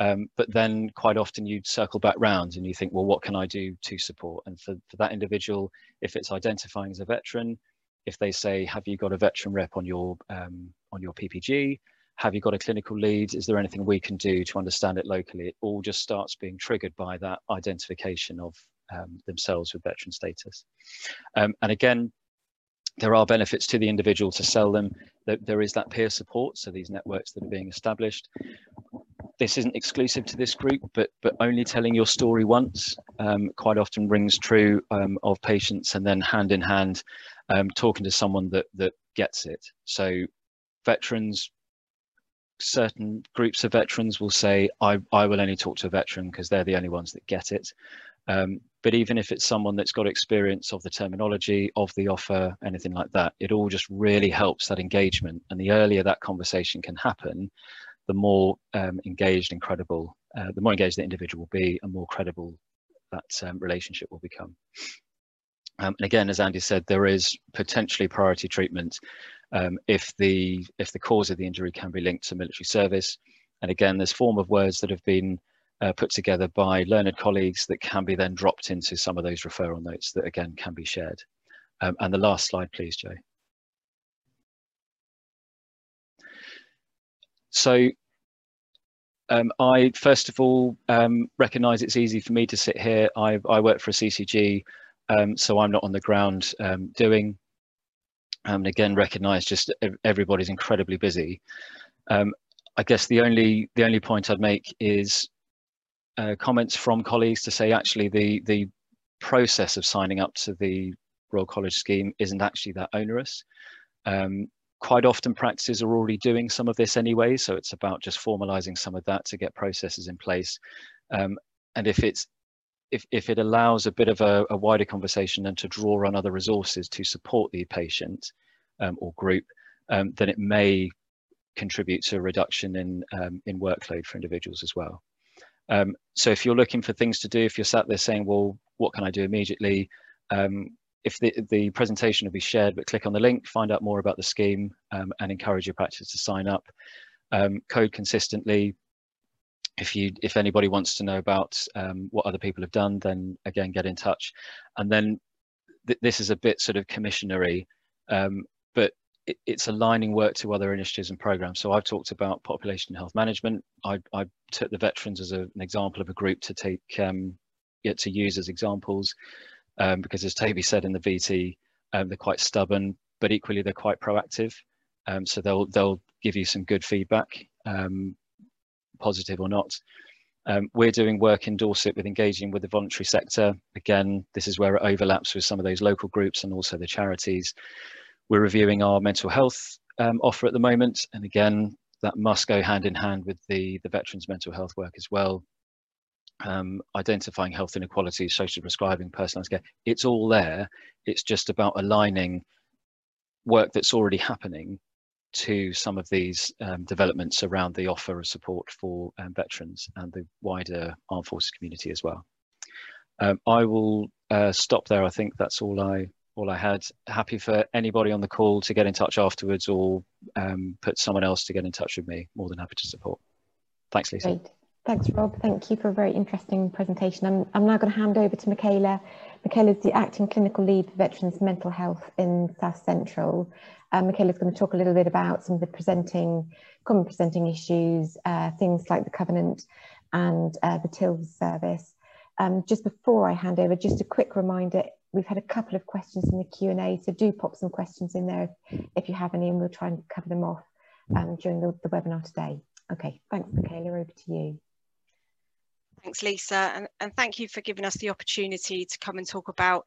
Um, but then quite often you circle back round and you think, well, what can I do to support? And for, for that individual, if it's identifying as a veteran, if they say, have you got a veteran rep on your um, on your PPG? Have you got a clinical lead? Is there anything we can do to understand it locally? It all just starts being triggered by that identification of um, themselves with veteran status. Um, and again, there are benefits to the individual to sell them. There, there is that peer support, so these networks that are being established. This isn't exclusive to this group, but but only telling your story once um, quite often rings true um, of patients, and then hand in hand, um, talking to someone that that gets it. So veterans, certain groups of veterans will say, I, I will only talk to a veteran because they're the only ones that get it. Um, but even if it's someone that's got experience of the terminology, of the offer, anything like that, it all just really helps that engagement. And the earlier that conversation can happen, the more um, engaged and credible, uh, the more engaged the individual will be and more credible that um, relationship will become. Um, and again, as Andy said, there is potentially priority treatment um, if the if the cause of the injury can be linked to military service. And again, there's form of words that have been uh, put together by learned colleagues that can be then dropped into some of those referral notes that again can be shared. Um, and the last slide, please, Jo. So um, I first of all um, recognise it's easy for me to sit here. I, I work for a CCG, um, so I'm not on the ground um, doing. Um, and again, recognise just everybody's incredibly busy. Um, I guess the only the only point I'd make is uh, comments from colleagues to say actually the the process of signing up to the Royal College scheme isn't actually that onerous. Um, quite often practices are already doing some of this anyway, so it's about just formalizing some of that to get processes in place. Um, and if it's if, if it allows a bit of a, a, wider conversation and to draw on other resources to support the patient um, or group, um, then it may contribute to a reduction in, um, in workload for individuals as well. Um, so if you're looking for things to do, if you're sat there saying, well, what can I do immediately? If the, the presentation will be shared, but click on the link, find out more about the scheme um, and encourage your practice to sign up. Um, code consistently. If you, if anybody wants to know about um, what other people have done, then again, get in touch. And then th this is a bit sort of commissionary, um, but it's aligning work to other initiatives and programs. So I've talked about population health management. I, I took the veterans as a, an example of a group to take um, to use as examples, um, because as Toby said in the VT, um, they're quite stubborn, but equally they're quite proactive. Um, so they'll they'll give you some good feedback, um, positive or not. Um, we're doing work in Dorset with engaging with the voluntary sector. Again, this is where it overlaps with some of those local groups and also the charities. We're reviewing our mental health um, offer at the moment. And again, that must go hand in hand with the, the veterans mental health work as well. Um, identifying health inequalities, social prescribing, personalised care, it's all there. It's just about aligning work that's already happening to some of these um, developments around the offer of support for um, veterans and the wider armed forces community as well. Um, I will uh, stop there. I think that's all I all I had. Happy for anybody on the call to get in touch afterwards or um, put someone else to get in touch with me. More than happy to support. Thanks, Lisa. Great. Thanks, Rob. Thank you for a very interesting presentation. I'm, I'm now going to hand over to Michaela. Michaela is the Acting Clinical Lead for Veterans Mental Health in South Central. Um, Michaela is going to talk a little bit about some of the presenting, common presenting issues, uh, things like the Covenant and uh, the TILS service. Um, just before I hand over, just a quick reminder, we've had a couple of questions in the Q&A, so do pop some questions in there if, if, you have any, and we'll try and cover them off um, during the, the, webinar today. Okay, thanks, Michaela, over to you. Thanks, Lisa, and, and thank you for giving us the opportunity to come and talk about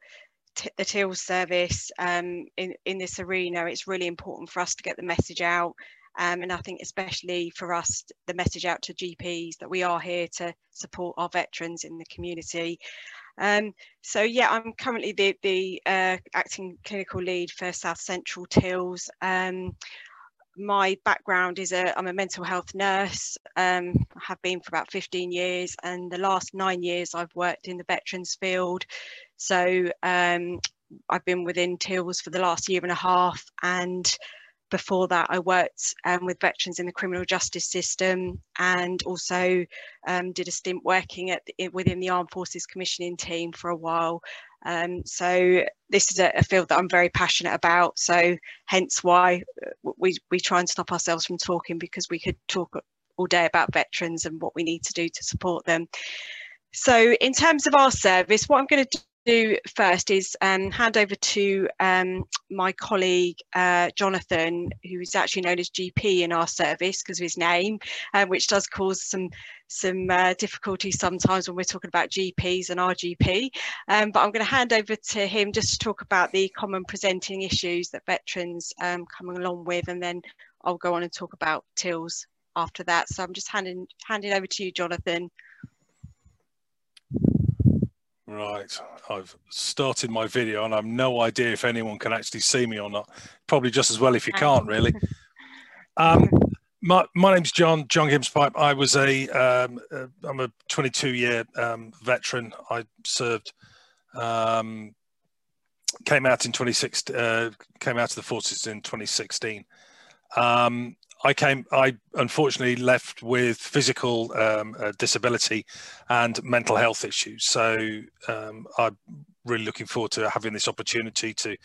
the TILS service um, in, in this arena. It's really important for us to get the message out um, and I think especially for us, the message out to GPs that we are here to support our veterans in the community. Um, so yeah, I'm currently the, the uh, acting clinical lead for South Central TILS. Um, my background is a, I'm a mental health nurse. Um, I have been for about 15 years and the last nine years I've worked in the veterans field. So um, I've been within TILS for the last year and a half, and before that, I worked um, with veterans in the criminal justice system and also um, did a stint working at the, within the Armed Forces Commissioning team for a while. Um, so this is a, a, field that I'm very passionate about. So hence why uh, we, we try and stop ourselves from talking because we could talk all day about veterans and what we need to do to support them. So in terms of our service, what I'm going to do first is um, hand over to um, my colleague uh, Jonathan, who is actually known as GP in our service because of his name, uh, which does cause some some uh, difficulties sometimes when we're talking about GPs and RGP. Um, but I'm going to hand over to him just to talk about the common presenting issues that veterans um, coming along with, and then I'll go on and talk about TILS after that. So I'm just handing handing over to you, Jonathan. Right, I've started my video and I've no idea if anyone can actually see me or not. Probably just as well if you can't, really. Um, my, my name's John, John Giemzapipe. I was a, um, uh, I'm a 22 year um, veteran. I served, um, came out in 26, uh, came out of the forces in 2016. Um, I came. I unfortunately left with physical um, uh, disability and mental health issues. So um, I'm really looking forward to having this opportunity to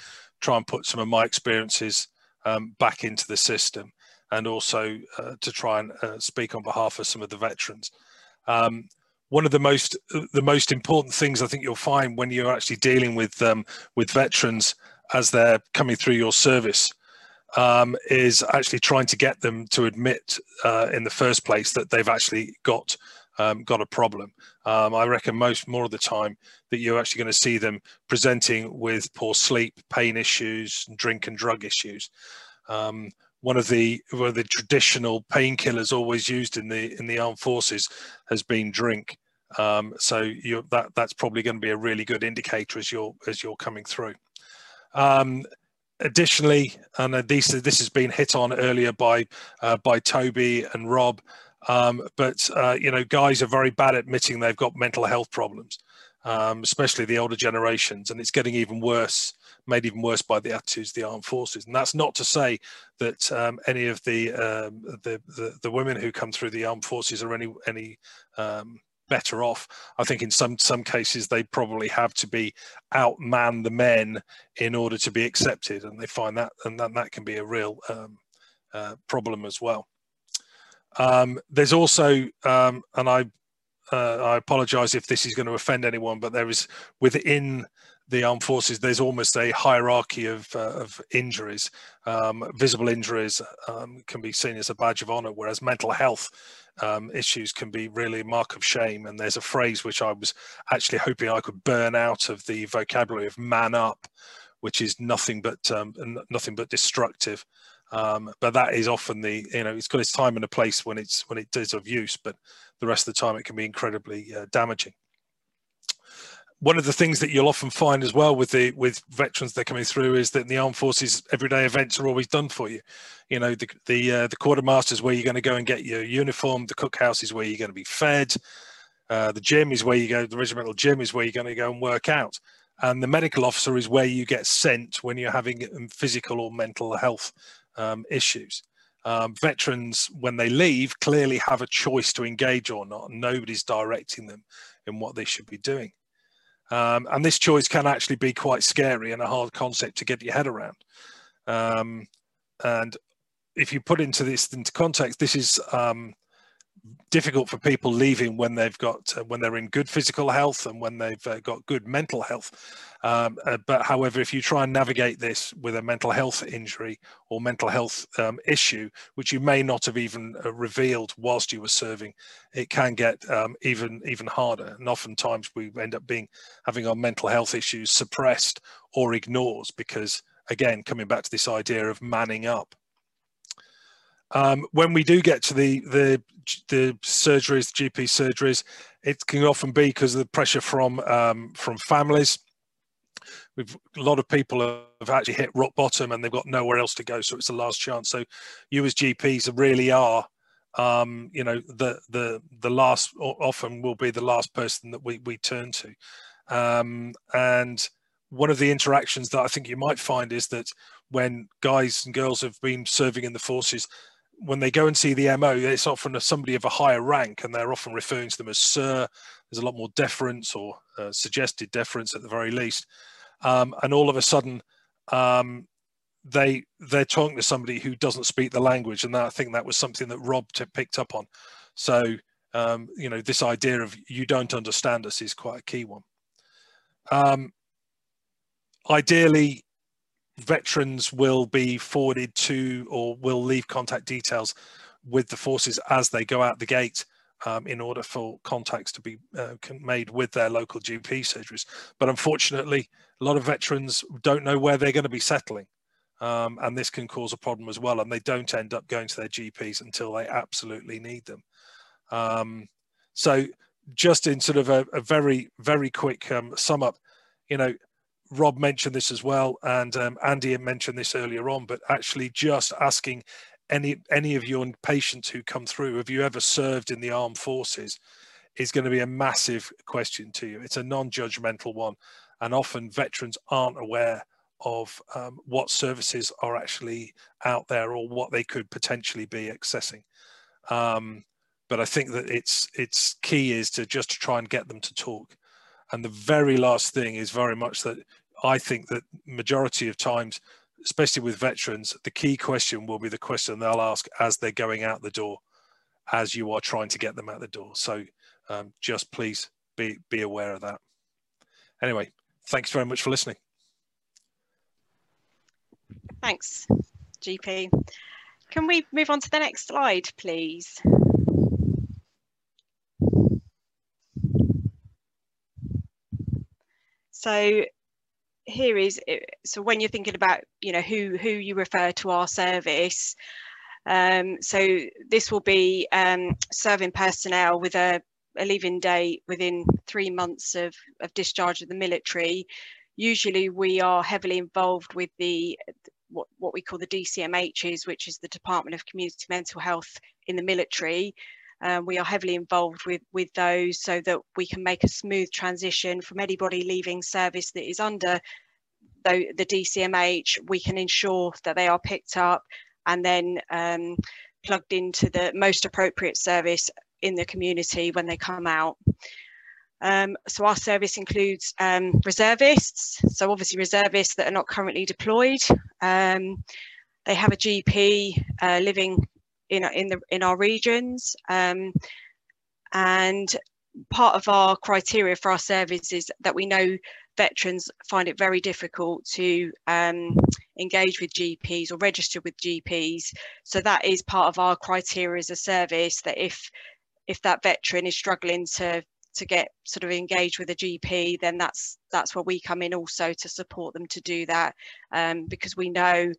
try and put some of my experiences um, back into the system, and also uh, to try and uh, speak on behalf of some of the veterans. Um, one of the most the most important things I think you'll find when you're actually dealing with um, with veterans as they're coming through your service um, is actually trying to get them to admit uh, in the first place that they've actually got um, got a problem. Um, I reckon most more of the time that you're actually going to see them presenting with poor sleep, pain issues, drink and drug issues. Um, one of the one of the traditional painkillers always used in the in the armed forces has been drink. Um, so that that's probably going to be a really good indicator as you're as you're coming through. Additionally, and this this has been hit on earlier by uh, by Toby and Rob, um, but uh, you know, guys are very bad at admitting they've got mental health problems, um, especially the older generations, and it's getting even worse, made even worse by the attitudes of the armed forces. And that's not to say that um, any of the, um, the, the the women who come through the armed forces are any any um, better off. I think in some some cases they probably have to be outman the men in order to be accepted, and they find that and that, that can be a real um, uh, problem as well. Um, there's also, um, and I uh, I apologise if this is going to offend anyone, but there is within the armed forces, there's almost a hierarchy of, uh, of injuries. Um, visible injuries um, can be seen as a badge of honour, whereas mental health um, issues can be really a mark of shame. And there's a phrase which I was actually hoping I could burn out of the vocabulary of "man up," which is nothing but um, nothing but destructive. Um, but that is often the you know it's got its time and a place when it's when it is of use, but the rest of the time it can be incredibly uh, damaging one of the things that you'll often find as well with the with veterans that are coming through is that in the armed forces everyday events are always done for you. You know the the uh, the quartermasters where you're going to go and get your uniform the cookhouse is where you're going to be fed uh, the gym is where you go the regimental gym is where you're going to go and work out. And the medical officer is where you get sent when you're having um, physical or mental health um, issues. Um, veterans when they leave clearly have a choice to engage or not. Nobody's directing them in what they should be doing um, and this choice can actually be quite scary and a hard concept to get your head around. Um, and if you put into this into context, this is um, difficult for people leaving when they've got uh, when they're in good physical health and when they've uh, got good mental health. Um, uh, but however if you try and navigate this with a mental health injury or mental health um, issue which you may not have even uh, revealed whilst you were serving it can get um, even even harder. And oftentimes we end up being having our mental health issues suppressed or ignored because again coming back to this idea of manning up. Um, when we do get to the the the surgeries, GP surgeries, it can often be because of the pressure from um, from families. We've a lot of people have actually hit rock bottom and they've got nowhere else to go, so it's the last chance. So you as GPs really are, um, you know, the the the last often will be the last person that we we turn to, um, and one of the interactions that I think you might find is that when guys and girls have been serving in the forces, when they go and see the MO, it's often somebody of a higher rank, and they're often referring to them as sir. There's a lot more deference or uh, suggested deference at the very least, um, and all of a sudden, um, they they're talking to somebody who doesn't speak the language, and that, I think that was something that Rob picked up on. So um, you know, this idea of you don't understand us is quite a key one. Um, ideally, veterans will be forwarded to or will leave contact details with the forces as they go out the gate um, in order for contacts to be uh, made with their local GP surgeries. But unfortunately, a lot of veterans don't know where they're going to be settling. Um, and this can cause a problem as well. And they don't end up going to their GPs until they absolutely need them. Um, so just in sort of a, a very, very quick um, sum up, you know, Rob mentioned this as well, and um, Andy mentioned this earlier on, but actually just asking any any of your patients who come through, have you ever served in the armed forces, is going to be a massive question to you. It's a non-judgmental one, and often veterans aren't aware of um, what services are actually out there or what they could potentially be accessing. Um, but I think that it's it's key is to just to try and get them to talk. And the very last thing is very much that I think that majority of times, especially with veterans, the key question will be the question they'll ask as they're going out the door, as you are trying to get them out the door. So um, just please be, be aware of that. Anyway, thanks very much for listening. Thanks, GP. Can we move on to the next slide, please? So here is so when you're thinking about you know who who you refer to our service um, so this will be um, serving personnel with a, a leaving date within three months of, of discharge of the military usually we are heavily involved with the what, what we call the DCMHs, which is the Department of Community Mental Health in the military. Um, we are heavily involved with, with those so that we can make a smooth transition from anybody leaving service that is under the, the DCMH. We can ensure that they are picked up and then um, plugged into the most appropriate service in the community when they come out. Um, so our service includes um, reservists, so obviously reservists that are not currently deployed. Um, they have a GP uh, living in in the in our regions um, and part of our criteria for our service is that we know veterans find it very difficult to um, engage with GPs or register with GPs. So that is part of our criteria as a service that if if that veteran is struggling to to get sort of engaged with a GP, then that's that's where we come in also to support them to do that um, because we know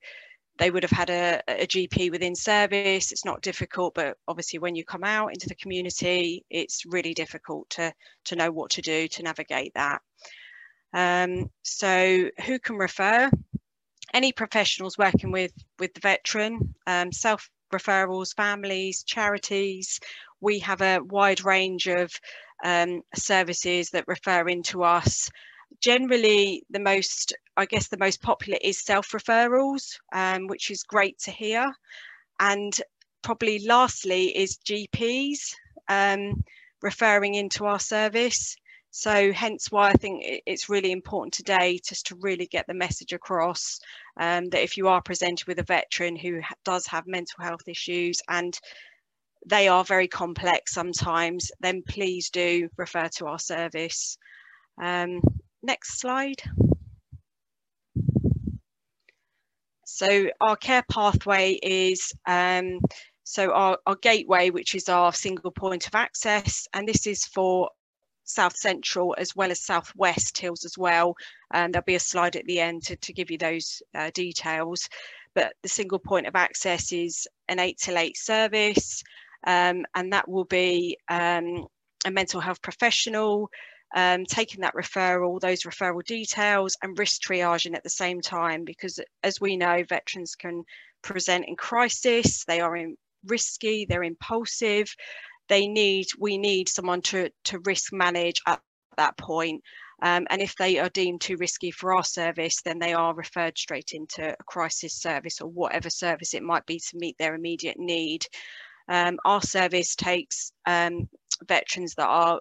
they would have had a, a, GP within service. It's not difficult, but obviously when you come out into the community, it's really difficult to, to know what to do to navigate that. Um, so who can refer? Any professionals working with, with the veteran, um, self referrals, families, charities. We have a wide range of um, services that refer into us generally the most i guess the most popular is self referrals um, which is great to hear. And probably lastly is gps um, referring into our service. So hence why i think it's really important today just to really get the message across um, that if you are presented with a veteran who does have mental health issues and they are very complex sometimes then please do refer to our service. Um, Next slide. So our care pathway is um, so our, our gateway, which is our single point of access, and this is for South Central as well as South West TILS as well. And there'll be a slide at the end to, to give you those uh, details. But the single point of access is an eight till eight service, um, and that will be um, a mental health professional, um, taking that referral, those referral details, and risk triaging at the same time. Because as we know, veterans can present in crisis, they are in risky, they're impulsive. They need, we need someone to, to risk manage at that point. Um, and if they are deemed too risky for our service, then they are referred straight into a crisis service or whatever service it might be to meet their immediate need. Um, our service takes um, veterans that are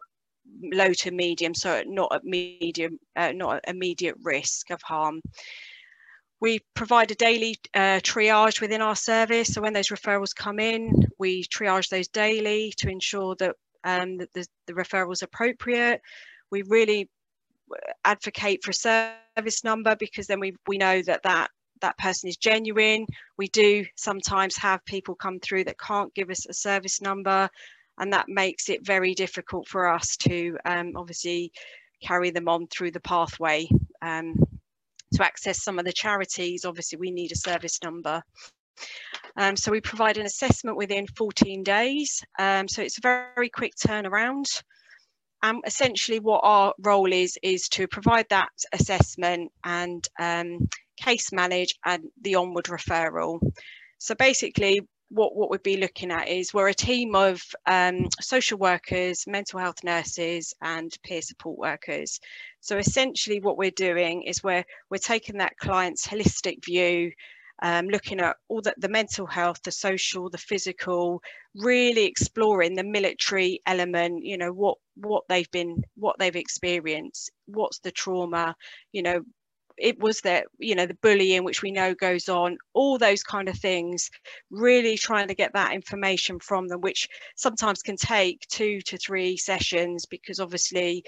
low to medium, so not at medium, uh, not at immediate risk of harm. We provide a daily uh, triage within our service. So when those referrals come in, we triage those daily to ensure that, um, that the, the referral is appropriate. We really advocate for a service number because then we, we know that, that that person is genuine. We do sometimes have people come through that can't give us a service number and that makes it very difficult for us to um, obviously carry them on through the pathway. Um, to access some of the charities, obviously we need a service number. Um, so we provide an assessment within 14 days. Um, so it's a very, quick turnaround. Um, essentially what our role is, is to provide that assessment and um, case manage and the onward referral. So basically what, what we'd be looking at is we're a team of um, social workers, mental health nurses and peer support workers. So essentially what we're doing is we're, we're taking that client's holistic view, um, looking at all the, the mental health, the social, the physical, really exploring the military element, you know, what, what they've been, what they've experienced, what's the trauma, you know, it was that you know the bullying which we know goes on all those kind of things really trying to get that information from them which sometimes can take two to three sessions because obviously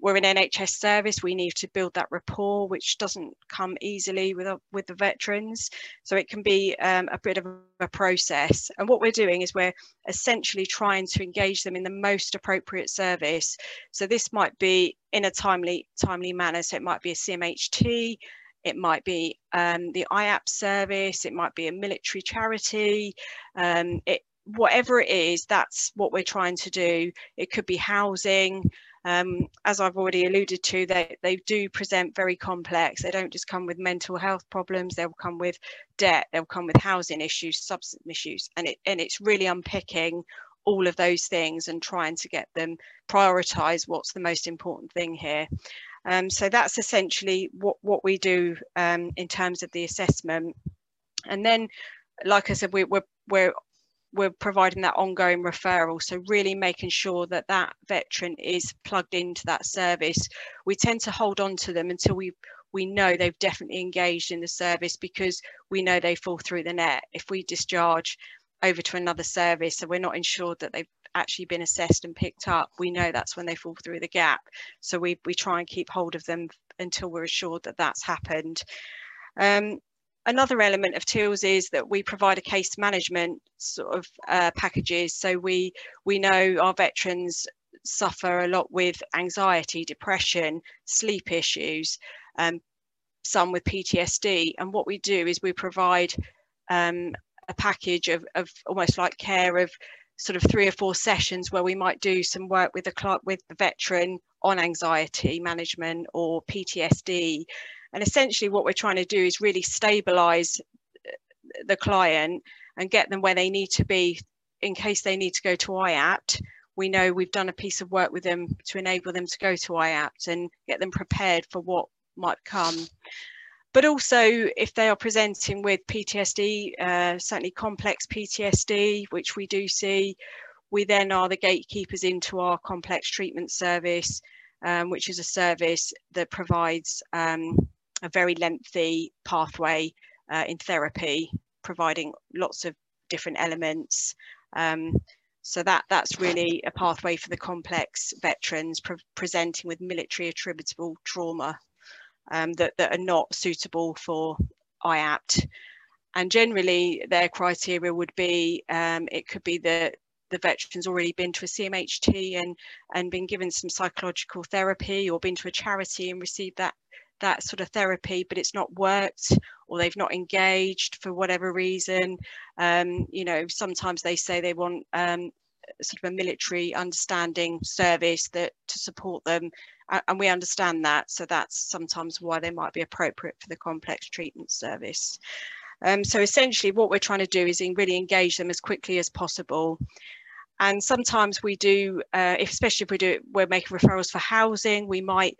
we're an NHS service, we need to build that rapport, which doesn't come easily with, with the veterans. So it can be um, a bit of a process. And what we're doing is we're essentially trying to engage them in the most appropriate service. So this might be in a timely, timely manner. So it might be a CMHT, it might be um, the IAP service, it might be a military charity, um, it, whatever it is, that's what we're trying to do. It could be housing, um, as I've already alluded to, they, they do present very complex. They don't just come with mental health problems, they'll come with debt, they'll come with housing issues, substance issues, and, it, and it's really unpicking all of those things and trying to get them prioritize what's the most important thing here. Um, so that's essentially what, what we do um, in terms of the assessment. And then, like I said, we, we're, we're we're providing that ongoing referral. So really making sure that that veteran is plugged into that service. We tend to hold on to them until we we know they've definitely engaged in the service because we know they fall through the net. If we discharge over to another service and we're not ensured that they've actually been assessed and picked up, we know that's when they fall through the gap. So we, we try and keep hold of them until we're assured that that's happened. Um, another element of TILS is that we provide a case management sort of uh, packages. So we we know our veterans suffer a lot with anxiety, depression, sleep issues, um, some with PTSD. And what we do is we provide um, a package of, of almost like care of sort of three or four sessions where we might do some work with the with the veteran on anxiety management or PTSD and essentially what we're trying to do is really stabilize uh, the client and get them where they need to be in case they need to go to IAPT. We know we've done a piece of work with them to enable them to go to IAPT and get them prepared for what might come. But also, if they are presenting with PTSD, uh, certainly complex PTSD, which we do see, we then are the gatekeepers into our complex treatment service, um, which is a service that provides um, a very lengthy pathway uh, in therapy, providing lots of different elements. Um, so that that's really a pathway for the complex veterans pre presenting with military attributable trauma um, that, that are not suitable for IAPT. And generally their criteria would be, um, it could be that the veteran's already been to a CMHT and, and been given some psychological therapy or been to a charity and received that that sort of therapy, but it's not worked or they've not engaged for whatever reason. Um, you know, sometimes they say they want um, sort of a military understanding service that to support them and we understand that so that's sometimes why they might be appropriate for the complex treatment service um, so essentially what we're trying to do is really engage them as quickly as possible and sometimes we do uh, especially if we do we're making referrals for housing we might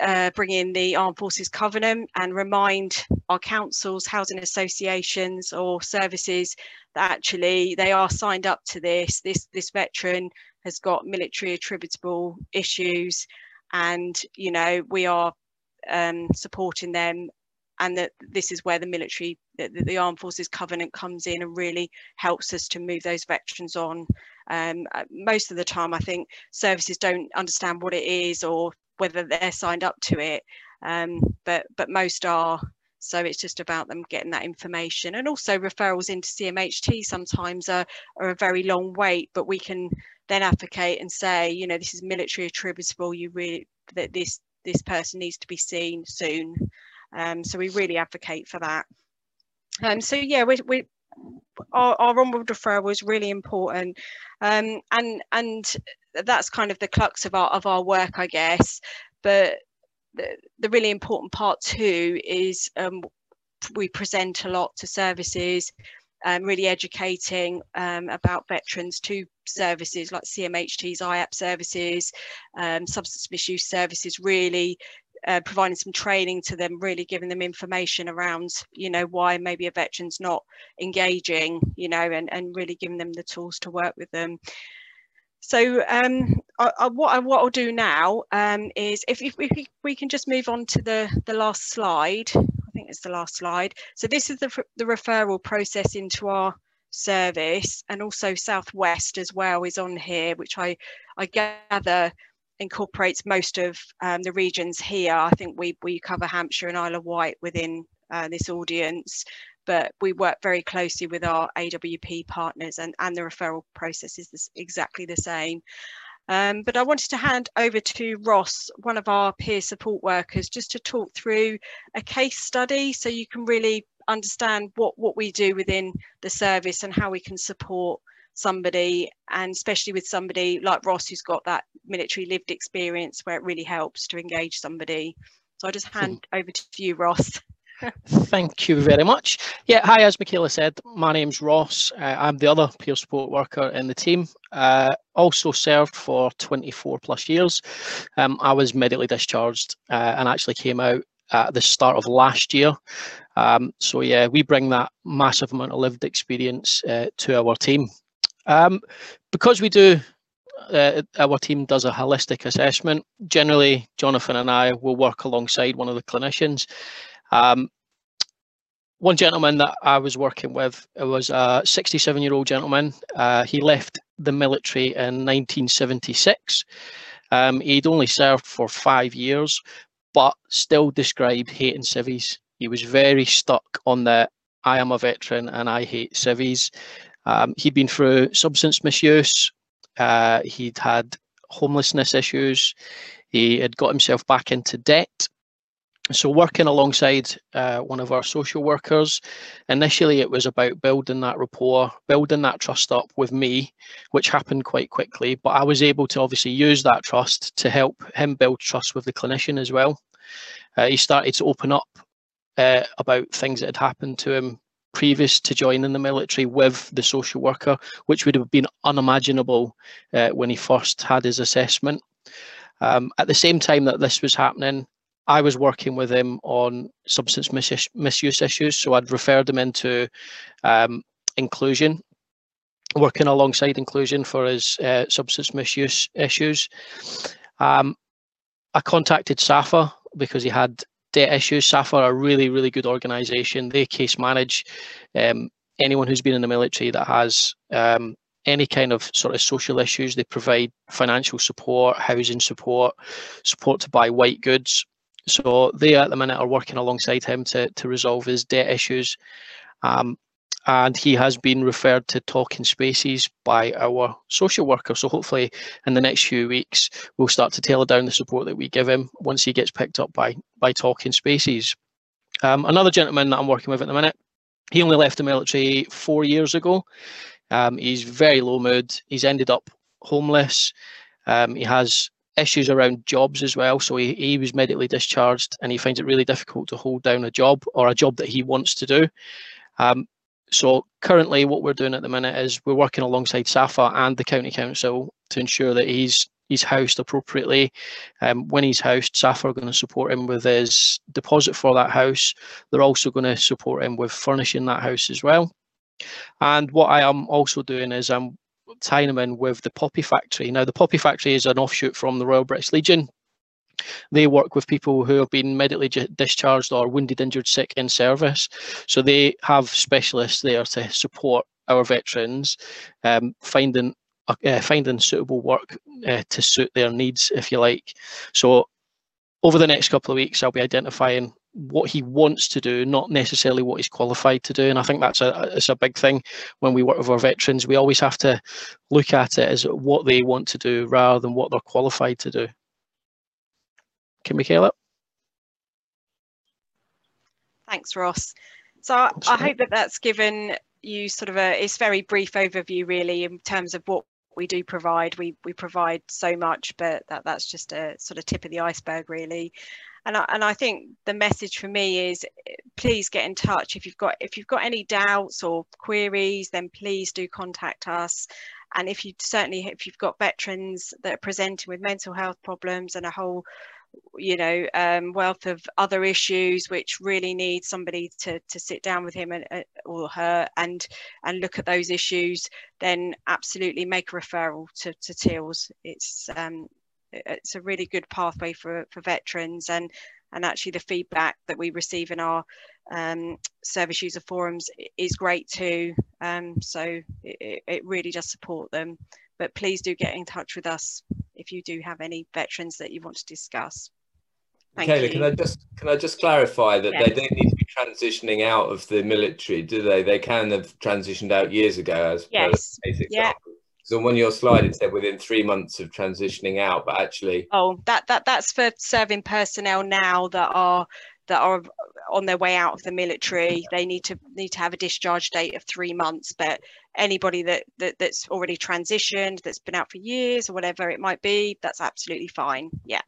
uh, bring in the Armed Forces Covenant and remind our councils, housing associations, or services that actually they are signed up to this. This this veteran has got military attributable issues, and you know we are um, supporting them and that this is where the military, the, the, Armed Forces Covenant comes in and really helps us to move those veterans on. Um, uh, most of the time, I think services don't understand what it is or whether they're signed up to it, um, but but most are. So it's just about them getting that information and also referrals into CMHT sometimes are, are a very long wait, but we can then advocate and say, you know, this is military attributable. You really that this this person needs to be seen soon. Um, so we really advocate for that. Um, so yeah, we, we our, our referral was really important, um, and and that's kind of the crux of our of our work, I guess. But the, the really important part too is um, we present a lot to services, um, really educating um, about veterans to services like CMHT's IAP services, um, substance misuse services, really uh, providing some training to them, really giving them information around, you know, why maybe a veteran's not engaging, you know, and, and really giving them the tools to work with them. So um, I, I, what, I, what I'll do now um, is if, if, if, we can just move on to the, the last slide, I think it's the last slide. So this is the, the referral process into our service and also Southwest as well is on here, which I, I gather incorporates most of um, the regions here. I think we, we cover Hampshire and Isle of Wight within uh, this audience, but we work very closely with our AWP partners and, and the referral process is exactly the same. Um, but I wanted to hand over to Ross, one of our peer support workers, just to talk through a case study so you can really understand what, what we do within the service and how we can support somebody and especially with somebody like Ross who's got that military lived experience where it really helps to engage somebody. So I'll just hand over to you, Ross. Thank you very much. Yeah, hi, as Michaela said, my name's Ross. Uh, I'm the other peer support worker in the team. Uh, also served for 24 plus years. Um, I was medically discharged uh, and actually came out at the start of last year. Um, so yeah, we bring that massive amount of lived experience uh, to our team. Um, because we do, uh, our team does a holistic assessment. Generally, Jonathon and I will work alongside one of the clinicians. Um, one gentleman that I was working with it was a 67 year old gentleman. Uh, he left the military in 1976. Um, he'd only served for five years, but still described hating civvies. He was very stuck on the I am a veteran and I hate civvies. Um, he'd been through substance misuse. Uh, he'd had homelessness issues. He had got himself back into debt. So, working alongside uh, one of our social workers, initially it was about building that rapport, building that trust up with me, which happened quite quickly. But I was able to obviously use that trust to help him build trust with the clinician as well. Uh, he started to open up uh, about things that had happened to him previous to joining the military with the social worker, which would have been unimaginable uh, when he first had his assessment. Um, at the same time that this was happening, I was working with him on substance mis misuse issues, so I'd referred him into um, inclusion, working alongside inclusion for his uh, substance misuse issues. Um, I contacted SSAFA because he had debt issues. SSAFA are a really, really good organisation. They case manage um, anyone who's been in the military that has um, any kind of sort of social issues. They provide financial support, housing support, support to buy white goods. So they at the minute are working alongside him to, to resolve his debt issues. Um, and he has been referred to talking spaces by our social worker. So hopefully in the next few weeks we'll start to tailor down the support that we give him once he gets picked up by by talking spaces. Um, another gentleman that i'm working with at the minute he only left the military four years ago. Um, he's very low mood. He's ended up homeless. Um, he has issues around jobs as well. So he, he was medically discharged and he finds it really difficult to hold down a job or a job that he wants to do. Um, so currently what we're doing at the minute is we're working alongside SSAFA and the County Council to ensure that he's he's housed appropriately. Um, when he's housed, SSAFA are going to support him with his deposit for that house. They're also going to support him with furnishing that house as well. And what I am also doing is I'm tying him in with the Poppy Factory. Now, the Poppy Factory is an offshoot from the Royal British Legion. They work with people who have been medically discharged or wounded, injured, sick in service. So they have specialists there to support our veterans um, finding uh, finding suitable work uh, to suit their needs, if you like. So over the next couple of weeks, I'll be identifying what he wants to do, not necessarily what he's qualified to do. And I think that's a it's a big thing when we work with our veterans. We always have to look at it as what they want to do rather than what they're qualified to do. Can we Michaela? Thanks, Ross. So I, I hope that that's given you sort of a it's very brief overview really in terms of what we do provide. We we provide so much but that that's just a sort of tip of the iceberg really. And I, and I think the message for me is please get in touch. If you've got if you've got any doubts or queries then please do contact us. And if you certainly if you've got veterans that are presenting with mental health problems and a whole you know um, wealth of other issues which really need somebody to to sit down with him and, uh, or her and and look at those issues then absolutely make a referral to, to TILS it's um, it's a really good pathway for for veterans and and actually the feedback that we receive in our um, service user forums is great too. Um, so it, it really does support them but please do get in touch with us if you do have any veterans that you want to discuss. Thank Kayla, you. can I just can I just clarify that they don't need to be transitioning out of the military, do they? They can have transitioned out years ago as yes. yeah. So on your slide it said within three months of transitioning out, but actually Oh, that that that's for serving personnel now that are that are on their way out of the military they need to need to have a discharge date of three months but anybody that, that that's already transitioned that's been out for years or whatever it might be that's absolutely fine yeah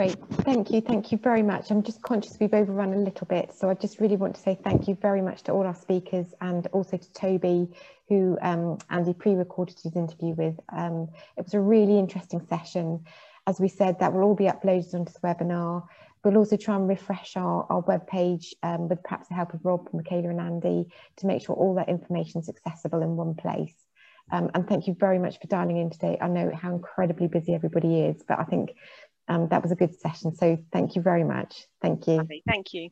Great, thank you, thank you very much. I'm just conscious we've overrun a little bit, so I just really want to say thank you very much to all our speakers and also to Toby, who um, Andy pre-recorded his interview with. Um, it was a really interesting session. As we said, that will all be uploaded onto the webinar. We'll also try and refresh our, our webpage um, with perhaps the help of Rob, Michaela and Andy to make sure all that information is accessible in one place. Um, and thank you very much for dialing in today. I know how incredibly busy everybody is, but I think um, that was a good session. So thank you very much. Thank you. Thank you.